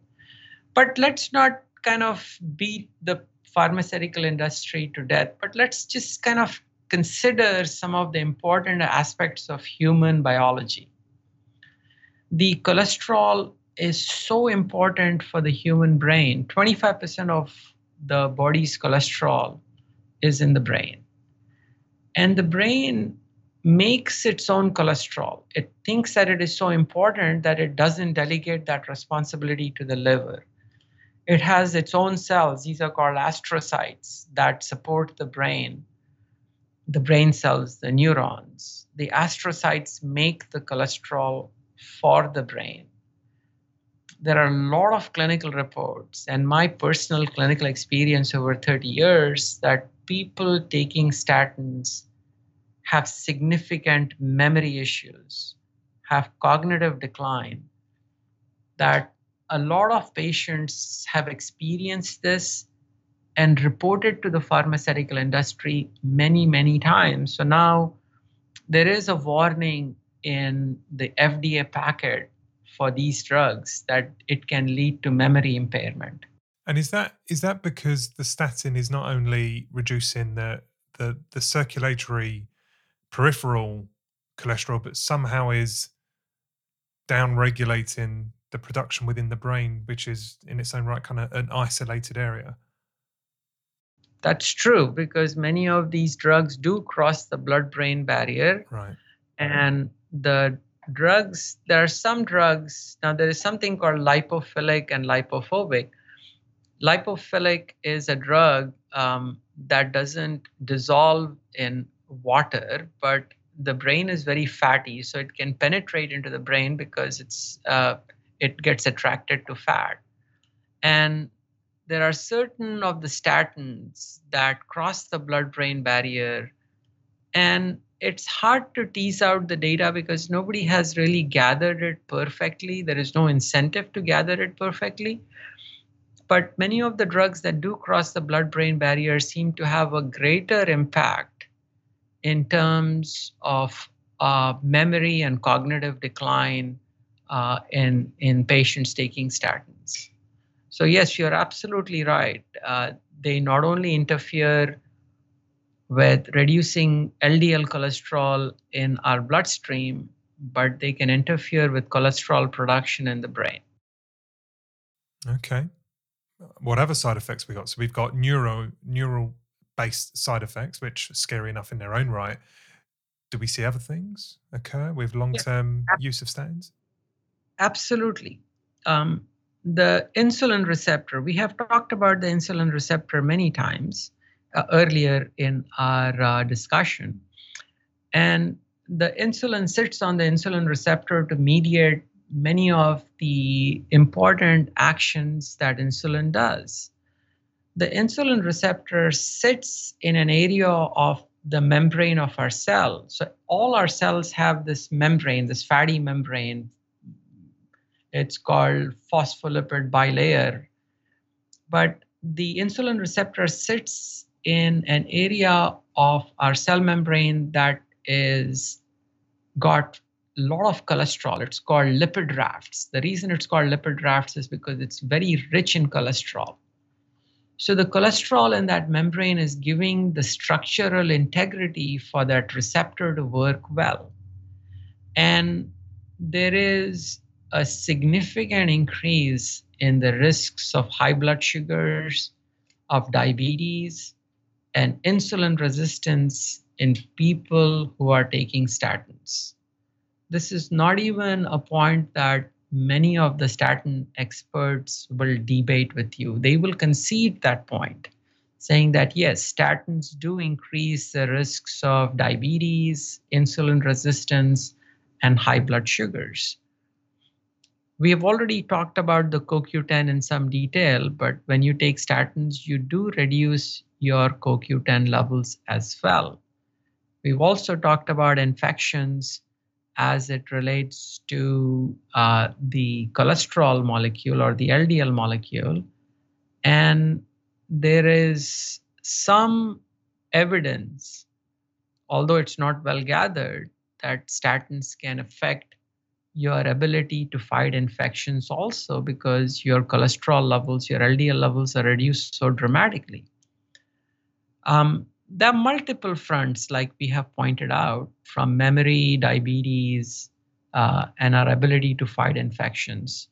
B: But let's not kind of beat the pharmaceutical industry to death, but let's just kind of consider some of the important aspects of human biology. The cholesterol is so important for the human brain. 25% of the body's cholesterol is in the brain. And the brain makes its own cholesterol. It thinks that it is so important that it doesn't delegate that responsibility to the liver. It has its own cells, these are called astrocytes, that support the brain, the brain cells, the neurons. The astrocytes make the cholesterol for the brain. There are a lot of clinical reports, and my personal clinical experience over 30 years that people taking statins have significant memory issues, have cognitive decline, that a lot of patients have experienced this and reported to the pharmaceutical industry many, many times. So now there is a warning in the FDA packet for these drugs that it can lead to memory impairment.
A: And is that is that because the statin is not only reducing the the, the circulatory peripheral cholesterol, but somehow is down regulating the production within the brain, which is in its own right kind of an isolated area?
B: That's true because many of these drugs do cross the blood brain barrier.
A: Right.
B: And the drugs, there are some drugs, now there is something called lipophilic and lipophobic. Lipophilic is a drug um, that doesn't dissolve in water, but the brain is very fatty, so it can penetrate into the brain because it's uh, it gets attracted to fat. And there are certain of the statins that cross the blood-brain barrier, and it's hard to tease out the data because nobody has really gathered it perfectly. There is no incentive to gather it perfectly. But many of the drugs that do cross the blood brain barrier seem to have a greater impact in terms of uh, memory and cognitive decline uh, in, in patients taking statins. So, yes, you're absolutely right. Uh, they not only interfere with reducing LDL cholesterol in our bloodstream, but they can interfere with cholesterol production in the brain.
A: Okay. What other side effects we got? So we've got neuro neural based side effects, which are scary enough in their own right. Do we see other things occur with long term use of statins?
B: Absolutely. Um, the insulin receptor, we have talked about the insulin receptor many times uh, earlier in our uh, discussion. And the insulin sits on the insulin receptor to mediate many of the important actions that insulin does. The insulin receptor sits in an area of the membrane of our cell. So all our cells have this membrane, this fatty membrane. It's called phospholipid bilayer. But the insulin receptor sits in an area of our cell membrane that is got a lot of cholesterol. It's called lipid rafts. The reason it's called lipid rafts is because it's very rich in cholesterol. So the cholesterol in that membrane is giving the structural integrity for that receptor to work well. And there is a significant increase in the risks of high blood sugars, of diabetes, and insulin resistance in people who are taking statins. This is not even a point that many of the statin experts will debate with you. They will concede that point, saying that yes, statins do increase the risks of diabetes, insulin resistance, and high blood sugars. We have already talked about the CoQ10 in some detail, but when you take statins, you do reduce your CoQ10 levels as well. We've also talked about infections as it relates to uh, the cholesterol molecule or the LDL molecule. And there is some evidence, although it's not well gathered, that statins can affect your ability to fight infections also because your cholesterol levels, your LDL levels are reduced so dramatically. Um, there are multiple fronts, like we have pointed out, from memory, diabetes, uh, and our ability to fight infections.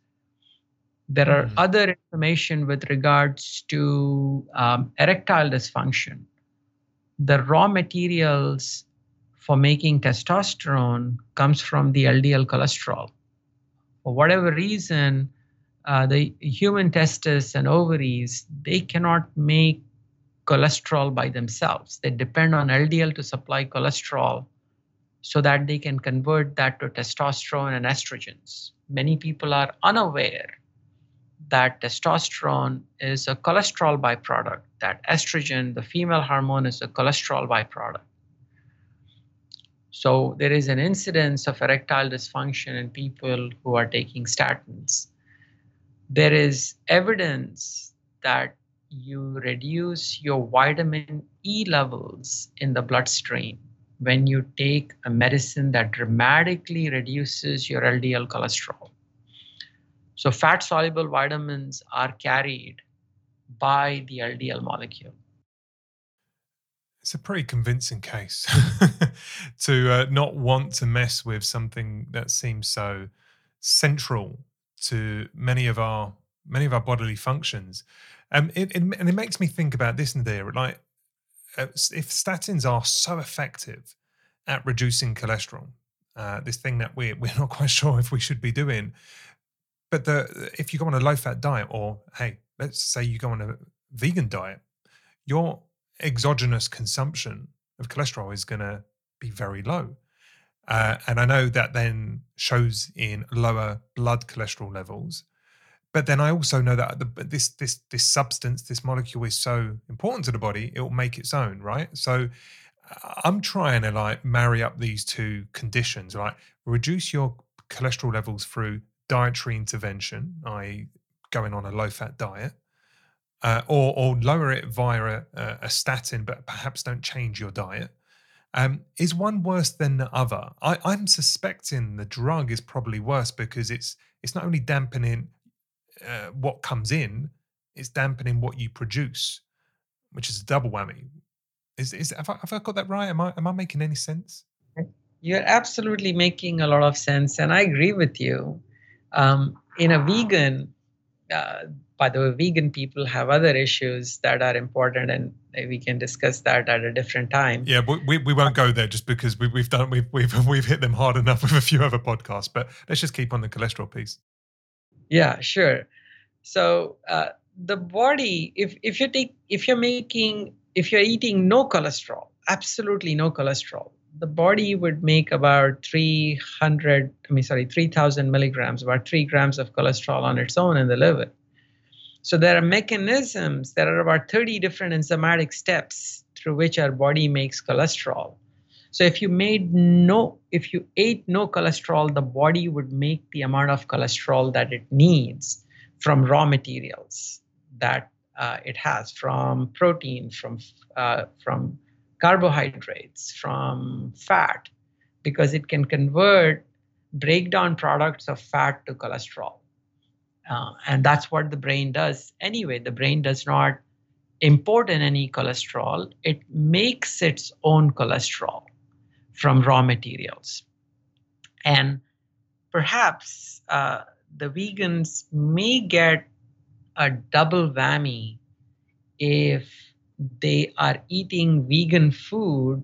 B: There are mm. other information with regards to um, erectile dysfunction. The raw materials for making testosterone comes from the LDL cholesterol. For whatever reason, uh, the human testis and ovaries they cannot make cholesterol by themselves. They depend on LDL to supply cholesterol so that they can convert that to testosterone and estrogens. Many people are unaware that testosterone is a cholesterol byproduct, that estrogen, the female hormone, is a cholesterol byproduct. So there is an incidence of erectile dysfunction in people who are taking statins. There is evidence that you reduce your vitamin E levels in the bloodstream when you take a medicine that dramatically reduces your LDL cholesterol. So, fat soluble vitamins are carried by the LDL molecule.
A: It's a pretty convincing case *laughs* to uh, not want to mess with something that seems so central to many of our many of our bodily functions. Um, it, it, and it makes me think about this, Nadir. Like, uh, if statins are so effective at reducing cholesterol, uh, this thing that we we're not quite *laughs* sure if we should be doing, but the if you go on a low fat diet, or hey, let's say you go on a vegan diet, your exogenous consumption of cholesterol is going to be very low. Uh, and I know that then shows in lower blood cholesterol levels. But then I also know that the, this this this substance, this molecule, is so important to the body; it will make its own, right? So uh, I'm trying to like marry up these two conditions, like Reduce your cholesterol levels through dietary intervention, i.e., going on a low-fat diet, uh, or or lower it via a, a, statin, but perhaps don't change your diet. Um, is one worse than the other? I, I'm suspecting the drug is probably worse because it's it's not only dampening uh, what comes in, it's dampening what you produce, which is a double whammy. Is is have I, have I got that right? Am I am I making any sense?
B: You're absolutely making a lot of sense, and I agree with you. Um, in a vegan, uh, by the way, vegan people have other issues that are important, and we can discuss that at a different time.
A: Yeah, we, we won't go there just because we, we've done we've we've *laughs* we've hit them hard enough with a few other podcasts. But let's just keep on the cholesterol piece.
B: Yeah, sure. So uh, the body, if if you take if you're making if you're eating no cholesterol, absolutely no cholesterol, the body would make about 300, I mean, sorry, 3,000 milligrams, about three grams of cholesterol on its own in the liver. So there are mechanisms, there are about 30 different enzymatic steps through which our body makes cholesterol. So if you made no, if you ate no cholesterol, the body would make the amount of cholesterol that it needs from raw materials that uh, it has, from protein, from uh, from carbohydrates, from fat, because it can convert breakdown products of fat to cholesterol. Uh, and that's what the brain does anyway. The brain does not import in any cholesterol, it makes its own cholesterol from raw materials. And perhaps uh, the vegans may get a double whammy if they are eating vegan food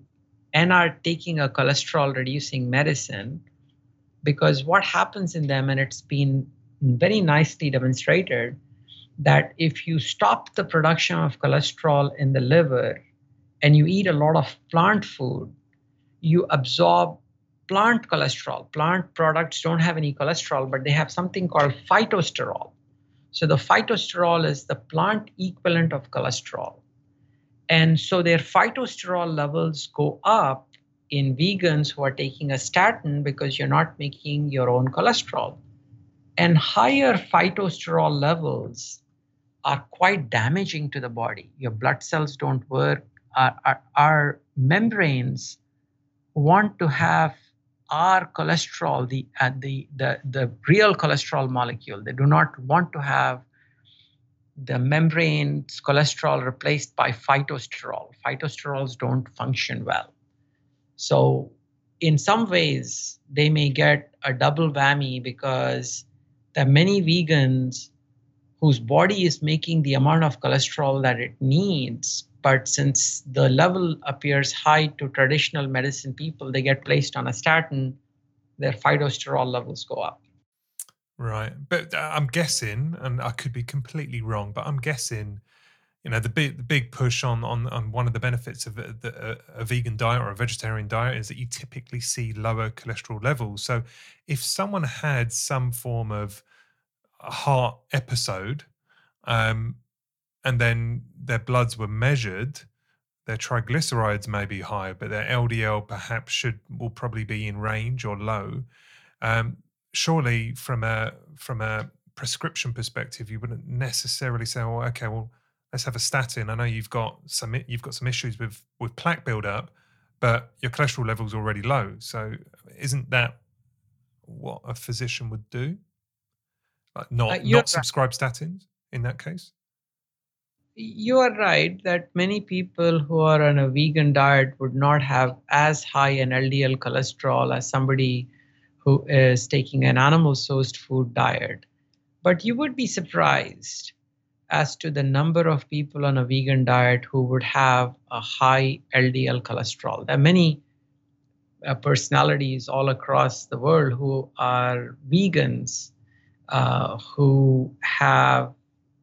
B: and are taking a cholesterol reducing medicine because what happens in them and it's been very nicely demonstrated that if you stop the production of cholesterol in the liver and you eat a lot of plant food you absorb plant cholesterol. Plant products don't have any cholesterol, but they have something called phytosterol. So the phytosterol is the plant equivalent of cholesterol. And so their phytosterol levels go up in vegans who are taking a statin because you're not making your own cholesterol. And higher phytosterol levels are quite damaging to the body. Your blood cells don't work. Our, our, our membranes want to have our cholesterol, the, uh, the, the, the real cholesterol molecule. They do not want to have the membrane's cholesterol replaced by phytosterol. Phytosterols don't function well. So, in some ways, they may get a double whammy because there are many vegans whose body is making the amount of cholesterol that it needs. But since the level appears high to traditional medicine people, they get placed on a statin, their phytosterol levels go up.
A: Right. But uh, I'm guessing, and I could be completely wrong, but I'm guessing you know the big the big push on on on one of the benefits of a, the, a, vegan diet or a vegetarian diet is that you typically see lower cholesterol levels. So if someone had some form of heart episode, um, and then their bloods were measured, their triglycerides may be high, but their LDL perhaps should will probably be in range or low. Um, surely, from a from a prescription perspective, you wouldn't necessarily say, "Well, okay, well." let's have a statin. I know you've got some you've got some issues with with plaque buildup, but your cholesterol level's already low. So isn't that what a physician would do? Like not uh, not subscribe statins in that case?
B: You are right that many people who are on a vegan diet would not have as high an LDL cholesterol as somebody who is taking an animal sourced food diet. But you would be surprised as to the number of people on a vegan diet who would have a high LDL cholesterol. There are many uh, personalities all across the world who are vegans uh, who have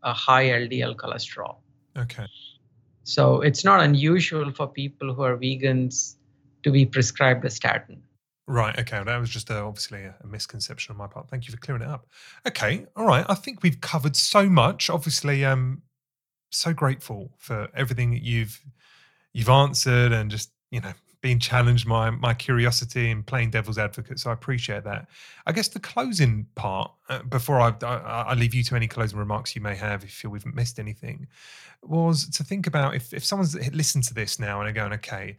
B: a high LDL cholesterol.
A: Okay.
B: So it's not unusual for people who are vegans to be prescribed a statin.
A: Right. Okay. That was just uh, obviously a, a, misconception on my part. Thank you for clearing it up. Okay. All right. I think we've covered so much. Obviously, um, so grateful for everything that you've you've answered and just you know being challenged my my curiosity and playing devil's advocate. So I appreciate that. I guess the closing part uh, before I, I, I leave you to any closing remarks you may have if we've missed anything was to think about if if someone's listened to this now and are going okay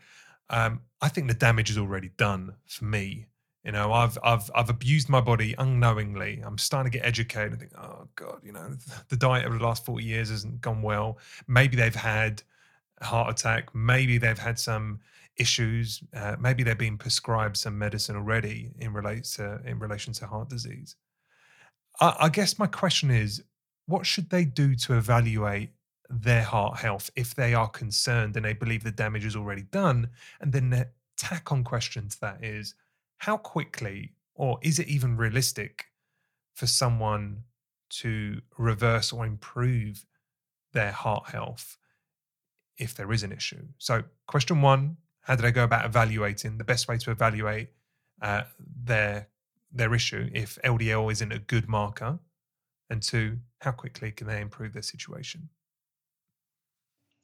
A: um, I think the damage is already done for me. You know, I've I've I've abused my body unknowingly. I'm starting to get educated and think, oh God, you know, the diet over the last 40 years hasn't gone well. Maybe they've had a heart attack. Maybe they've had some issues. Uh, maybe they're being prescribed some medicine already in relates to in relation to heart disease. I, I guess my question is, what should they do to evaluate their heart health if they are concerned and they believe the damage is already done. And then the tack on question to that is how quickly or is it even realistic for someone to reverse or improve their heart health if there is an issue? So, question one how do they go about evaluating the best way to evaluate uh, their their issue if LDL isn't a good marker? And two, how quickly can they improve their situation?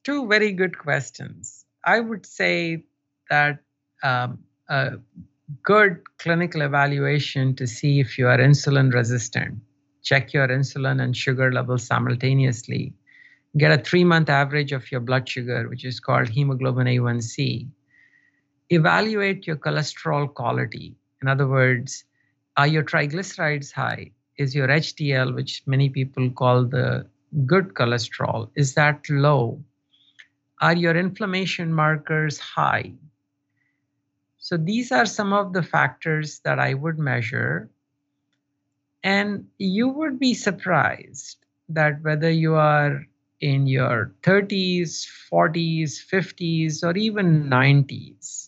B: two very good questions. I would say that um, a good clinical evaluation to see if you are insulin resistant, check your insulin and sugar levels simultaneously, get a three month average of your blood sugar, which is called hemoglobin A1C. Evaluate your cholesterol quality. In other words, are your triglycerides high? Is your HDL, which many people call the good cholesterol, is that low? Are your inflammation markers high? So these are some of the factors that I would measure. And you would be surprised that whether you are in your 30s, 40s, 50s, or even 90s,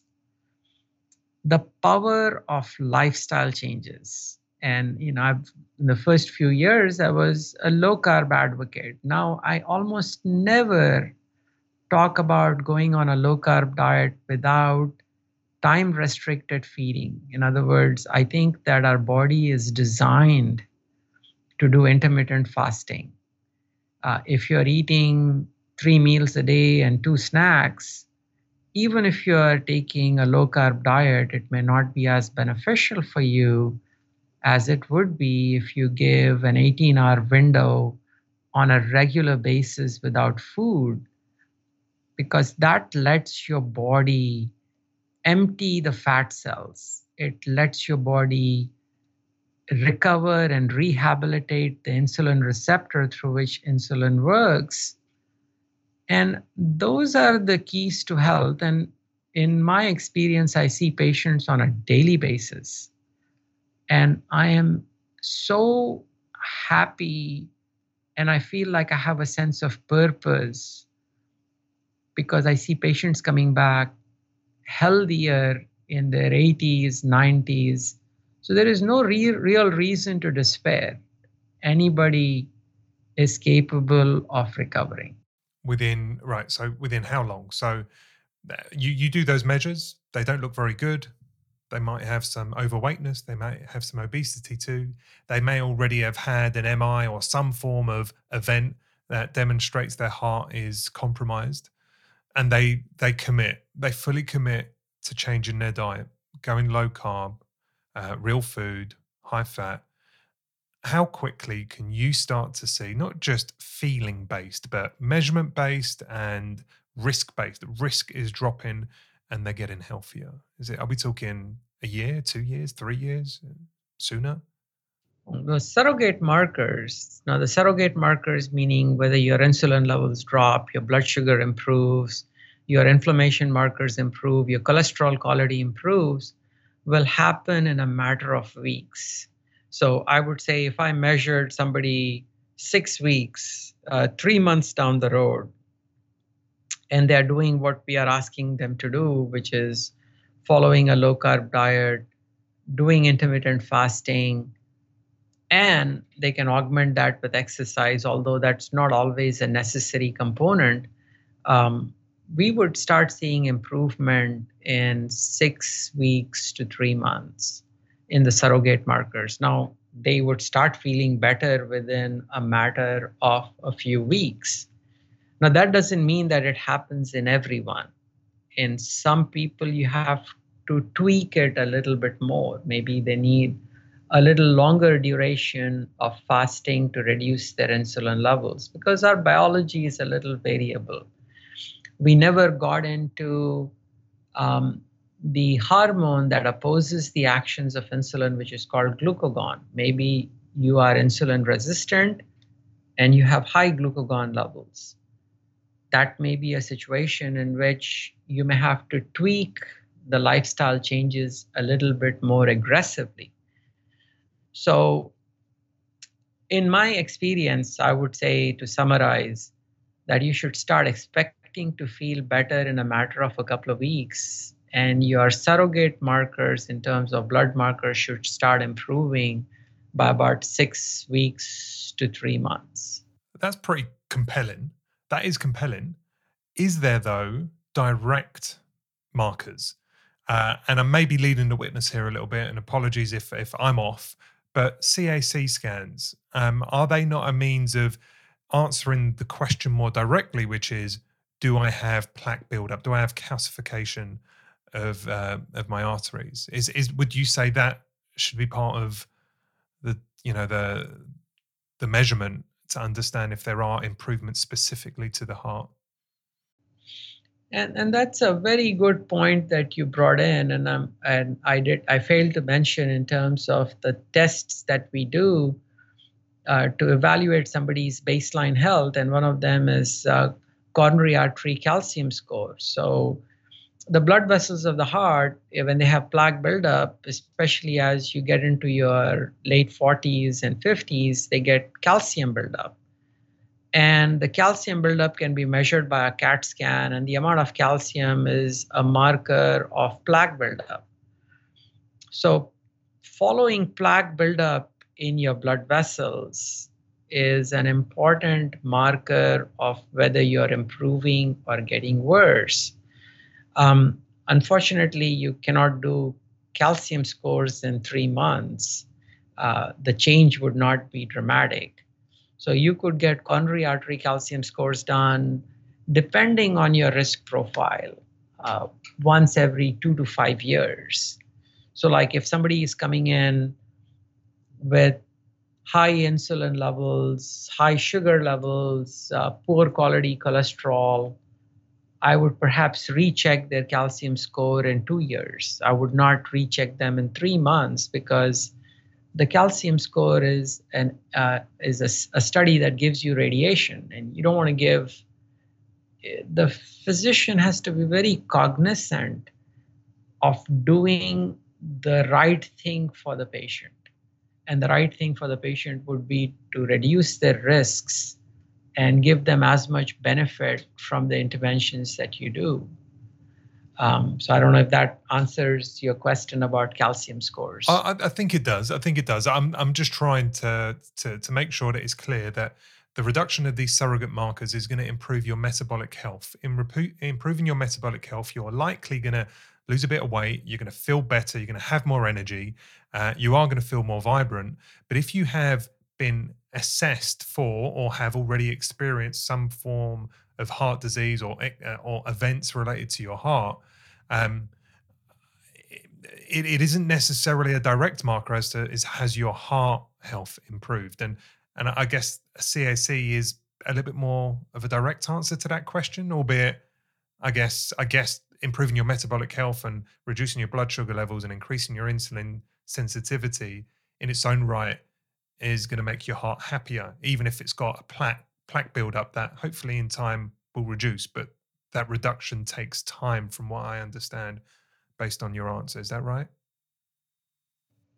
B: the power of lifestyle changes. And you know, I've in the first few years I was a low carb advocate. Now I almost never talk about going on a low carb diet without time restricted feeding. In other words, I think that our body is designed to do intermittent fasting. Uh, if you're eating three meals a day and two snacks, even if you are taking a low carb diet, it may not be as beneficial for you as it would be if you give an 18 hour window on a regular basis without food, because that lets your body empty the fat cells. It lets your body recover and rehabilitate the insulin receptor through which insulin works. And those are the keys to health. And in my experience, I see patients on a daily basis. And I am so happy and I feel like I have a sense of purpose because I see patients coming back healthier in their 80s, 90s. So there is no real, real reason to despair. Anybody is capable of recovering.
A: Within, right. So within how long? So uh, you, you do those measures, they don't look very good. They might have some overweightness. They may have some obesity too. They may already have had an MI or some form of event that demonstrates their heart is compromised. And they they commit, they fully commit to changing their diet, going low carb, uh, real food, high fat. How quickly can you start to see not just feeling based, but measurement based and risk based? Risk is dropping and they're getting healthier? Is it? Are we talking a year, two years, three years, uh, sooner?
B: The surrogate markers. Now, the surrogate markers meaning whether your insulin levels drop, your blood sugar improves, your inflammation markers improve, your cholesterol quality improves, will happen in a matter of weeks. So, I would say if I measured somebody six weeks, uh, three months down the road, and they're doing what we are asking them to do, which is following a low carb diet, doing intermittent fasting, and they can augment that with exercise, although that's not always a necessary component. Um, we would start seeing improvement in six weeks to three months in the surrogate markers. Now, they would start feeling better within a matter of a few weeks. Now, that doesn't mean that it happens in everyone. In some people, you have to tweak it a little bit more. Maybe they need a little longer duration of fasting to reduce their insulin levels because our biology is a little variable. We never got into um, the hormone that opposes the actions of insulin, which is called glucagon. Maybe you are insulin resistant and you have high glucagon levels that may be a situation in which you may have to tweak the lifestyle changes a little bit more aggressively. So, in my experience, I would say to summarize that you should start expecting to feel better in a matter of a couple of weeks, and your surrogate markers in terms of blood markers should start improving by about six weeks to three months.
A: That's pretty compelling that is compelling. Is there, though, direct markers? Uh, and I may be leading the witness here a little bit, and apologies if, if I'm off, but CAC scans, um, are they not a means of answering the question more directly, which is, do I have plaque buildup? Do I have calcification of uh, of my arteries? Is is would you say that should be part of the you know the the measurement to understand if there are improvements specifically to the heart.
B: And, and that's a very good point that you brought in, and um, and I did I failed to mention in terms of the tests that we do uh, to evaluate somebody's baseline health, and one of them is uh, coronary artery calcium score. So the blood vessels of the heart, eh, when they have plaque buildup, especially as you get into your late 40s and 50s, they get calcium buildup. And the calcium buildup can be measured by a CAT scan, and the amount of calcium is a marker of plaque buildup. So, following plaque buildup in your blood vessels is an important marker of whether you're improving or getting worse. Um, unfortunately, you cannot do calcium scores in three months. Uh, the change would not be dramatic. So you could get coronary artery calcium scores done depending on your risk profile. uh, once every two to five years. So, like if somebody is coming in with high insulin levels, high sugar levels, uh, poor quality cholesterol, I would perhaps recheck their calcium score in two years. I would not recheck them in three months because the calcium score is an uh, is a, a, study that gives you radiation, and you don't want to give. The physician has to be very cognizant of doing the right thing for the patient, and the right thing for the patient would be to reduce their risks and give them as much benefit from the interventions that you do. Um, so I don't know if that answers your question about calcium scores.
A: I, I, think it does. I think it does. I'm I'm just trying to to to make sure that it's clear that the reduction of these surrogate markers is going to improve your metabolic health. In improving your metabolic health, you're likely going to lose a bit of weight. You're going to feel better. You're going to have more energy. Uh, you are going to feel more vibrant. But if you have been assessed for or have already experienced some form of heart disease or uh, or events related to your heart, um, it, it isn't necessarily a direct marker as to is has your heart health improved? And and I guess a CAC is a little bit more of a direct answer to that question, albeit I guess I guess improving your metabolic health and reducing your blood sugar levels and increasing your insulin sensitivity in its own right is going to make your heart happier, even if it's got a plaque plaque buildup that hopefully in time will reduce. But that reduction takes time, from what I understand, based on your answer. Is that right?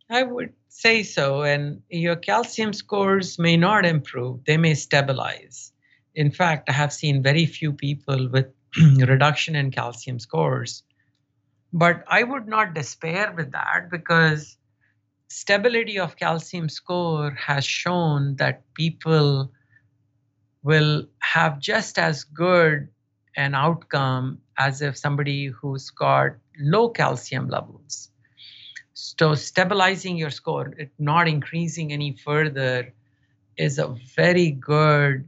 B: I would say so. And your calcium scores may not improve, they may stabilize. In fact, I have seen very few people with *clears throat* reduction in calcium scores. But I would not despair with that because stability of calcium score has shown that people will have just as good an outcome as if somebody who's got low calcium levels. So stabilizing your score, it not increasing any further, is a very good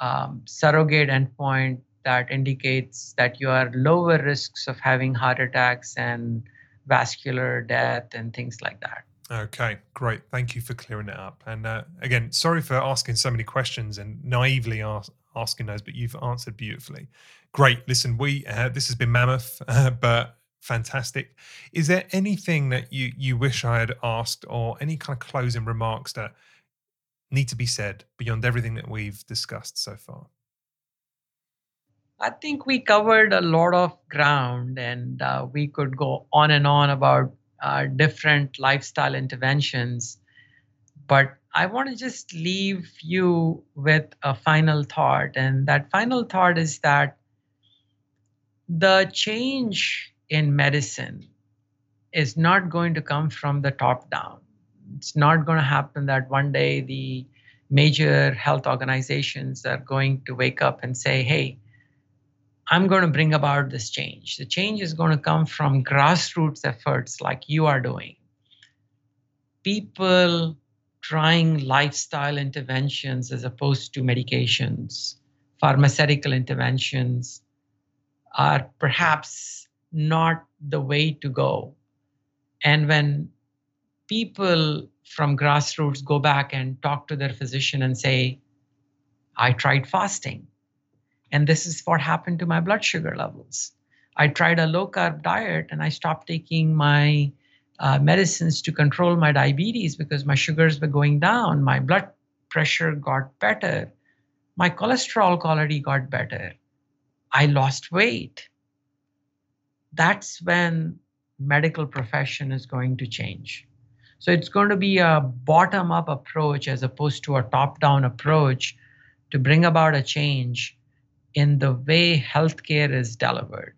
B: um, surrogate endpoint that indicates that you are lower risks of having heart attacks and vascular death and things like that.
A: Okay, great. Thank you for clearing it up. And uh, again, sorry for asking so many questions and naively ask, asking those, but you've answered beautifully. Great. Listen, we uh, this has been mammoth, uh, *laughs* but fantastic. Is there anything that you you wish I had asked, or any kind of closing remarks that need to be said beyond everything that we've discussed so far?
B: I think we covered a lot of ground, and uh, we could go on and on about uh, different lifestyle interventions. But I want to just leave you with a final thought. And that final thought is that the change in medicine is not going to come from the top down. It's not going to happen that one day the major health organizations are going to wake up and say, hey, I'm going to bring about this change. The change is going to come from grassroots efforts like you are doing. People trying lifestyle interventions as opposed to medications, pharmaceutical interventions are perhaps not the way to go. And when people from grassroots go back and talk to their physician and say, I tried fasting and this is what happened to my blood sugar levels. I tried a low carb diet and I stopped taking my uh, medicines to control my diabetes because my sugars were going down. My blood pressure got better. My cholesterol quality got better. I lost weight. That's when medical profession is going to change. So it's going to be a bottom up approach as opposed to a top down approach to bring about a change in the way healthcare is delivered.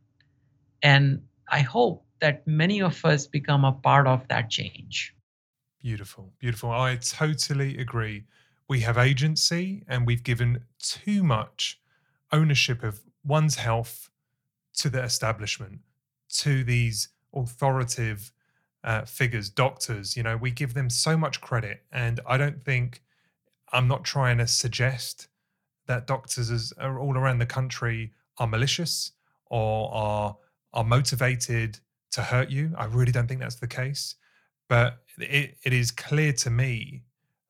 B: And I hope that many of us become a part of that change.
A: Beautiful, beautiful. I totally agree. We have agency and we've given too much ownership of one's health to the establishment, to these authoritative uh, figures, doctors. You know, we give them so much credit. And I don't think, I'm not trying to suggest that doctors are uh, all around the country are malicious or are are motivated to hurt you. I really don't think that's the case. But it, it is clear to me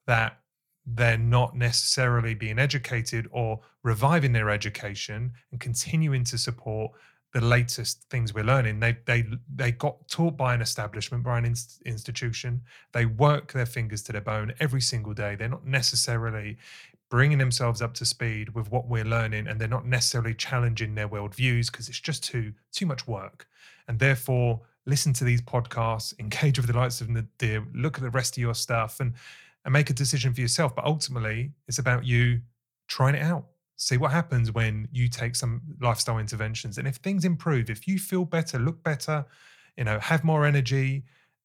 A: that they're not necessarily being educated or reviving their education and continuing to support the latest things we're learning. They they they got taught by an establishment, by an inst- institution. They work their fingers to the bone every single day. They're not necessarily bringing themselves up to speed with what we're learning, and they're not necessarily challenging their worldviews because it's just too too much work. And therefore, listen to these podcasts, *laughs* engage with the likes of Nadir, look at the rest of your stuff, and and make a decision for yourself. But ultimately, it's about you trying it out. See what happens when you take some lifestyle interventions. And if things improve, if you feel better, look better, you know, have more energy,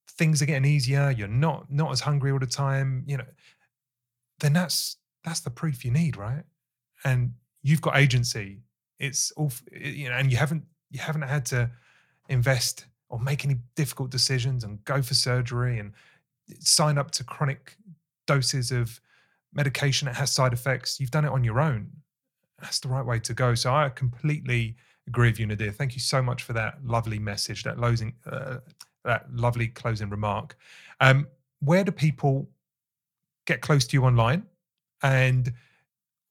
A: things are getting easier, you're not not as hungry all the time, you know, then that's that's the proof you need, right? And you've got agency. It's all you know, and you haven't you haven't had to invest or make any difficult decisions and go for surgery and sign up to chronic doses of medication that has side effects. You've done it on your own. That's the right way to go. So I completely agree with you, Nadir. Thank you so much for that lovely message, that closing, uh, that lovely closing remark. Um, where do people get close to you online, and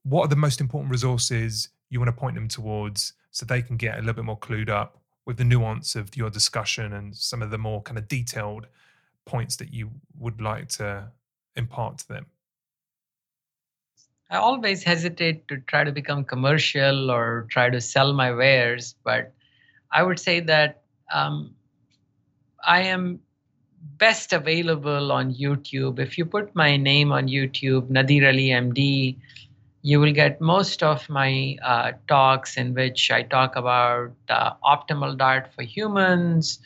A: what are the most important resources you want to point them towards so they can get a little bit more clued up with the nuance of your discussion and some of the more kind of detailed points that you would like to impart to them?
B: I always hesitate to try to become commercial or try to sell my wares, but I would say that um, I am best available on YouTube. If you put my name on YouTube, Nadir Ali MD, you will get most of my uh, talks in which I talk about uh, optimal diet for humans,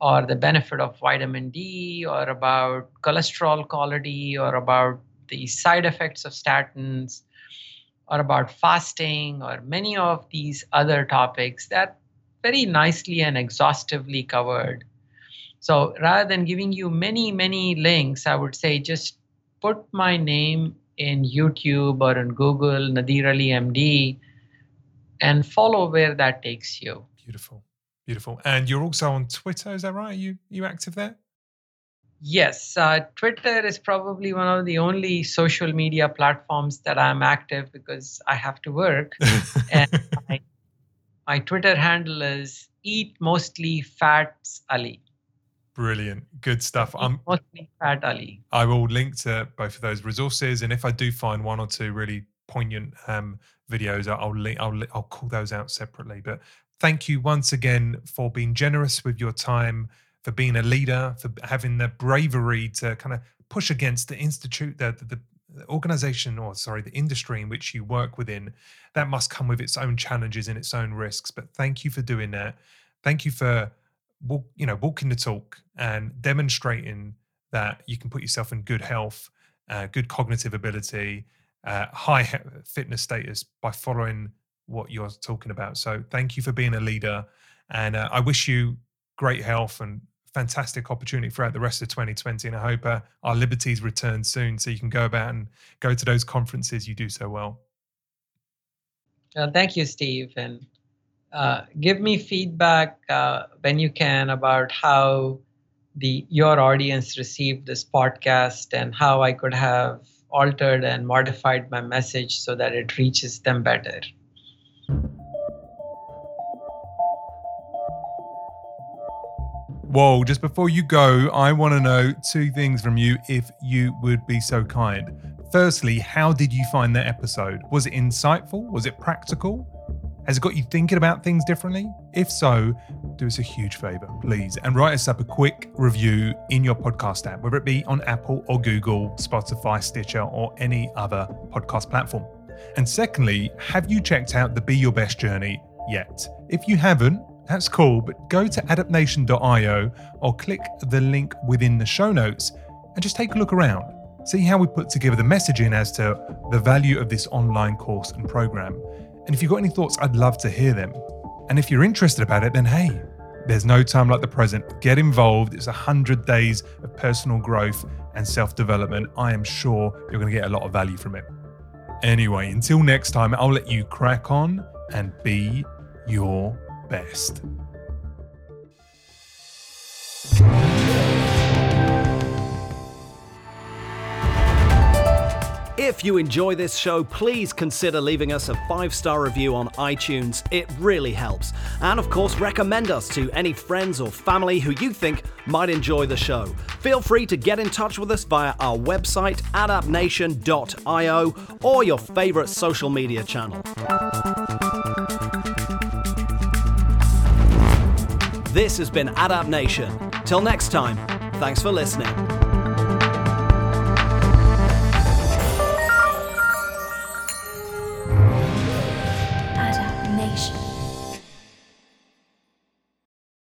B: or the benefit of vitamin D, or about cholesterol quality, or about the side effects of statins, or about fasting, or many of these other topics that very nicely and exhaustively covered. So rather than giving you many, many links, I would say just put my name in YouTube or in Google, Nadir Ali MD, and follow where that takes you.
A: Beautiful. Beautiful. And you're also on Twitter, is that right? Are you you active there?
B: Yes, uh, Twitter is probably one of the only social media platforms that I'm active because I have to work. *laughs* and my, my Twitter handle is Eat Mostly Fats Ali.
A: Brilliant. Good stuff.
B: I'm Fat Ali.
A: I will link to both of those resources. And if I do find one or two really poignant um, videos, I'll, link, I'll, I'll call those out separately. But thank you once again for being generous with your time, for being a leader, for having the bravery to kind of push against the institute, the, the, the organization, or sorry, the industry in which you work within. That must come with its own challenges and its own risks. But thank you for doing that. Thank you for you know, walking the talk and demonstrating that you can put yourself in good health, uh, good cognitive ability, uh, high fitness status by following what you're talking about. So thank you for being a leader, and uh, I wish you great health and fantastic opportunity throughout the rest of 2020. And I hope uh, our liberties return soon, so you can go about and go to those conferences you do so well.
B: Uh, thank you, Steve, and uh, give me feedback uh, when you can about how the your audience received this podcast and how I could have altered and modified my message so that it reaches them better.
A: Whoa, just before you go, I want to know two things from you if you would be so kind. Firstly, how did you find that episode? Was it insightful? Was it practical? Has it got you thinking about things differently? If so, do us a huge favor, please, and write us up a quick review in your podcast app, whether it be on Apple or Google, Spotify, Stitcher, or any other podcast platform. And secondly, have you checked out the Be Your Best journey yet? If you haven't, that's cool, but go to adaptnation.io or click the link within the show notes and just take a look around. See how we put together the messaging as to the value of this online course and program. And if you've got any thoughts, I'd love to hear them. And if you're interested about it, then hey, there's no time like the present. Get involved. It's 100 days of personal growth and self development. I am sure you're going to get a lot of value from it. Anyway, until next time, I'll let you crack on and be your best.
C: If you enjoy this show, please consider leaving us a five star review on iTunes. It really helps. And of course, recommend us to any friends or family who you think might enjoy the show. Feel free to get in touch with us via our website, adaptnation.io, or your favorite social media channel. This has been Adapt Nation. Till next time, thanks for listening.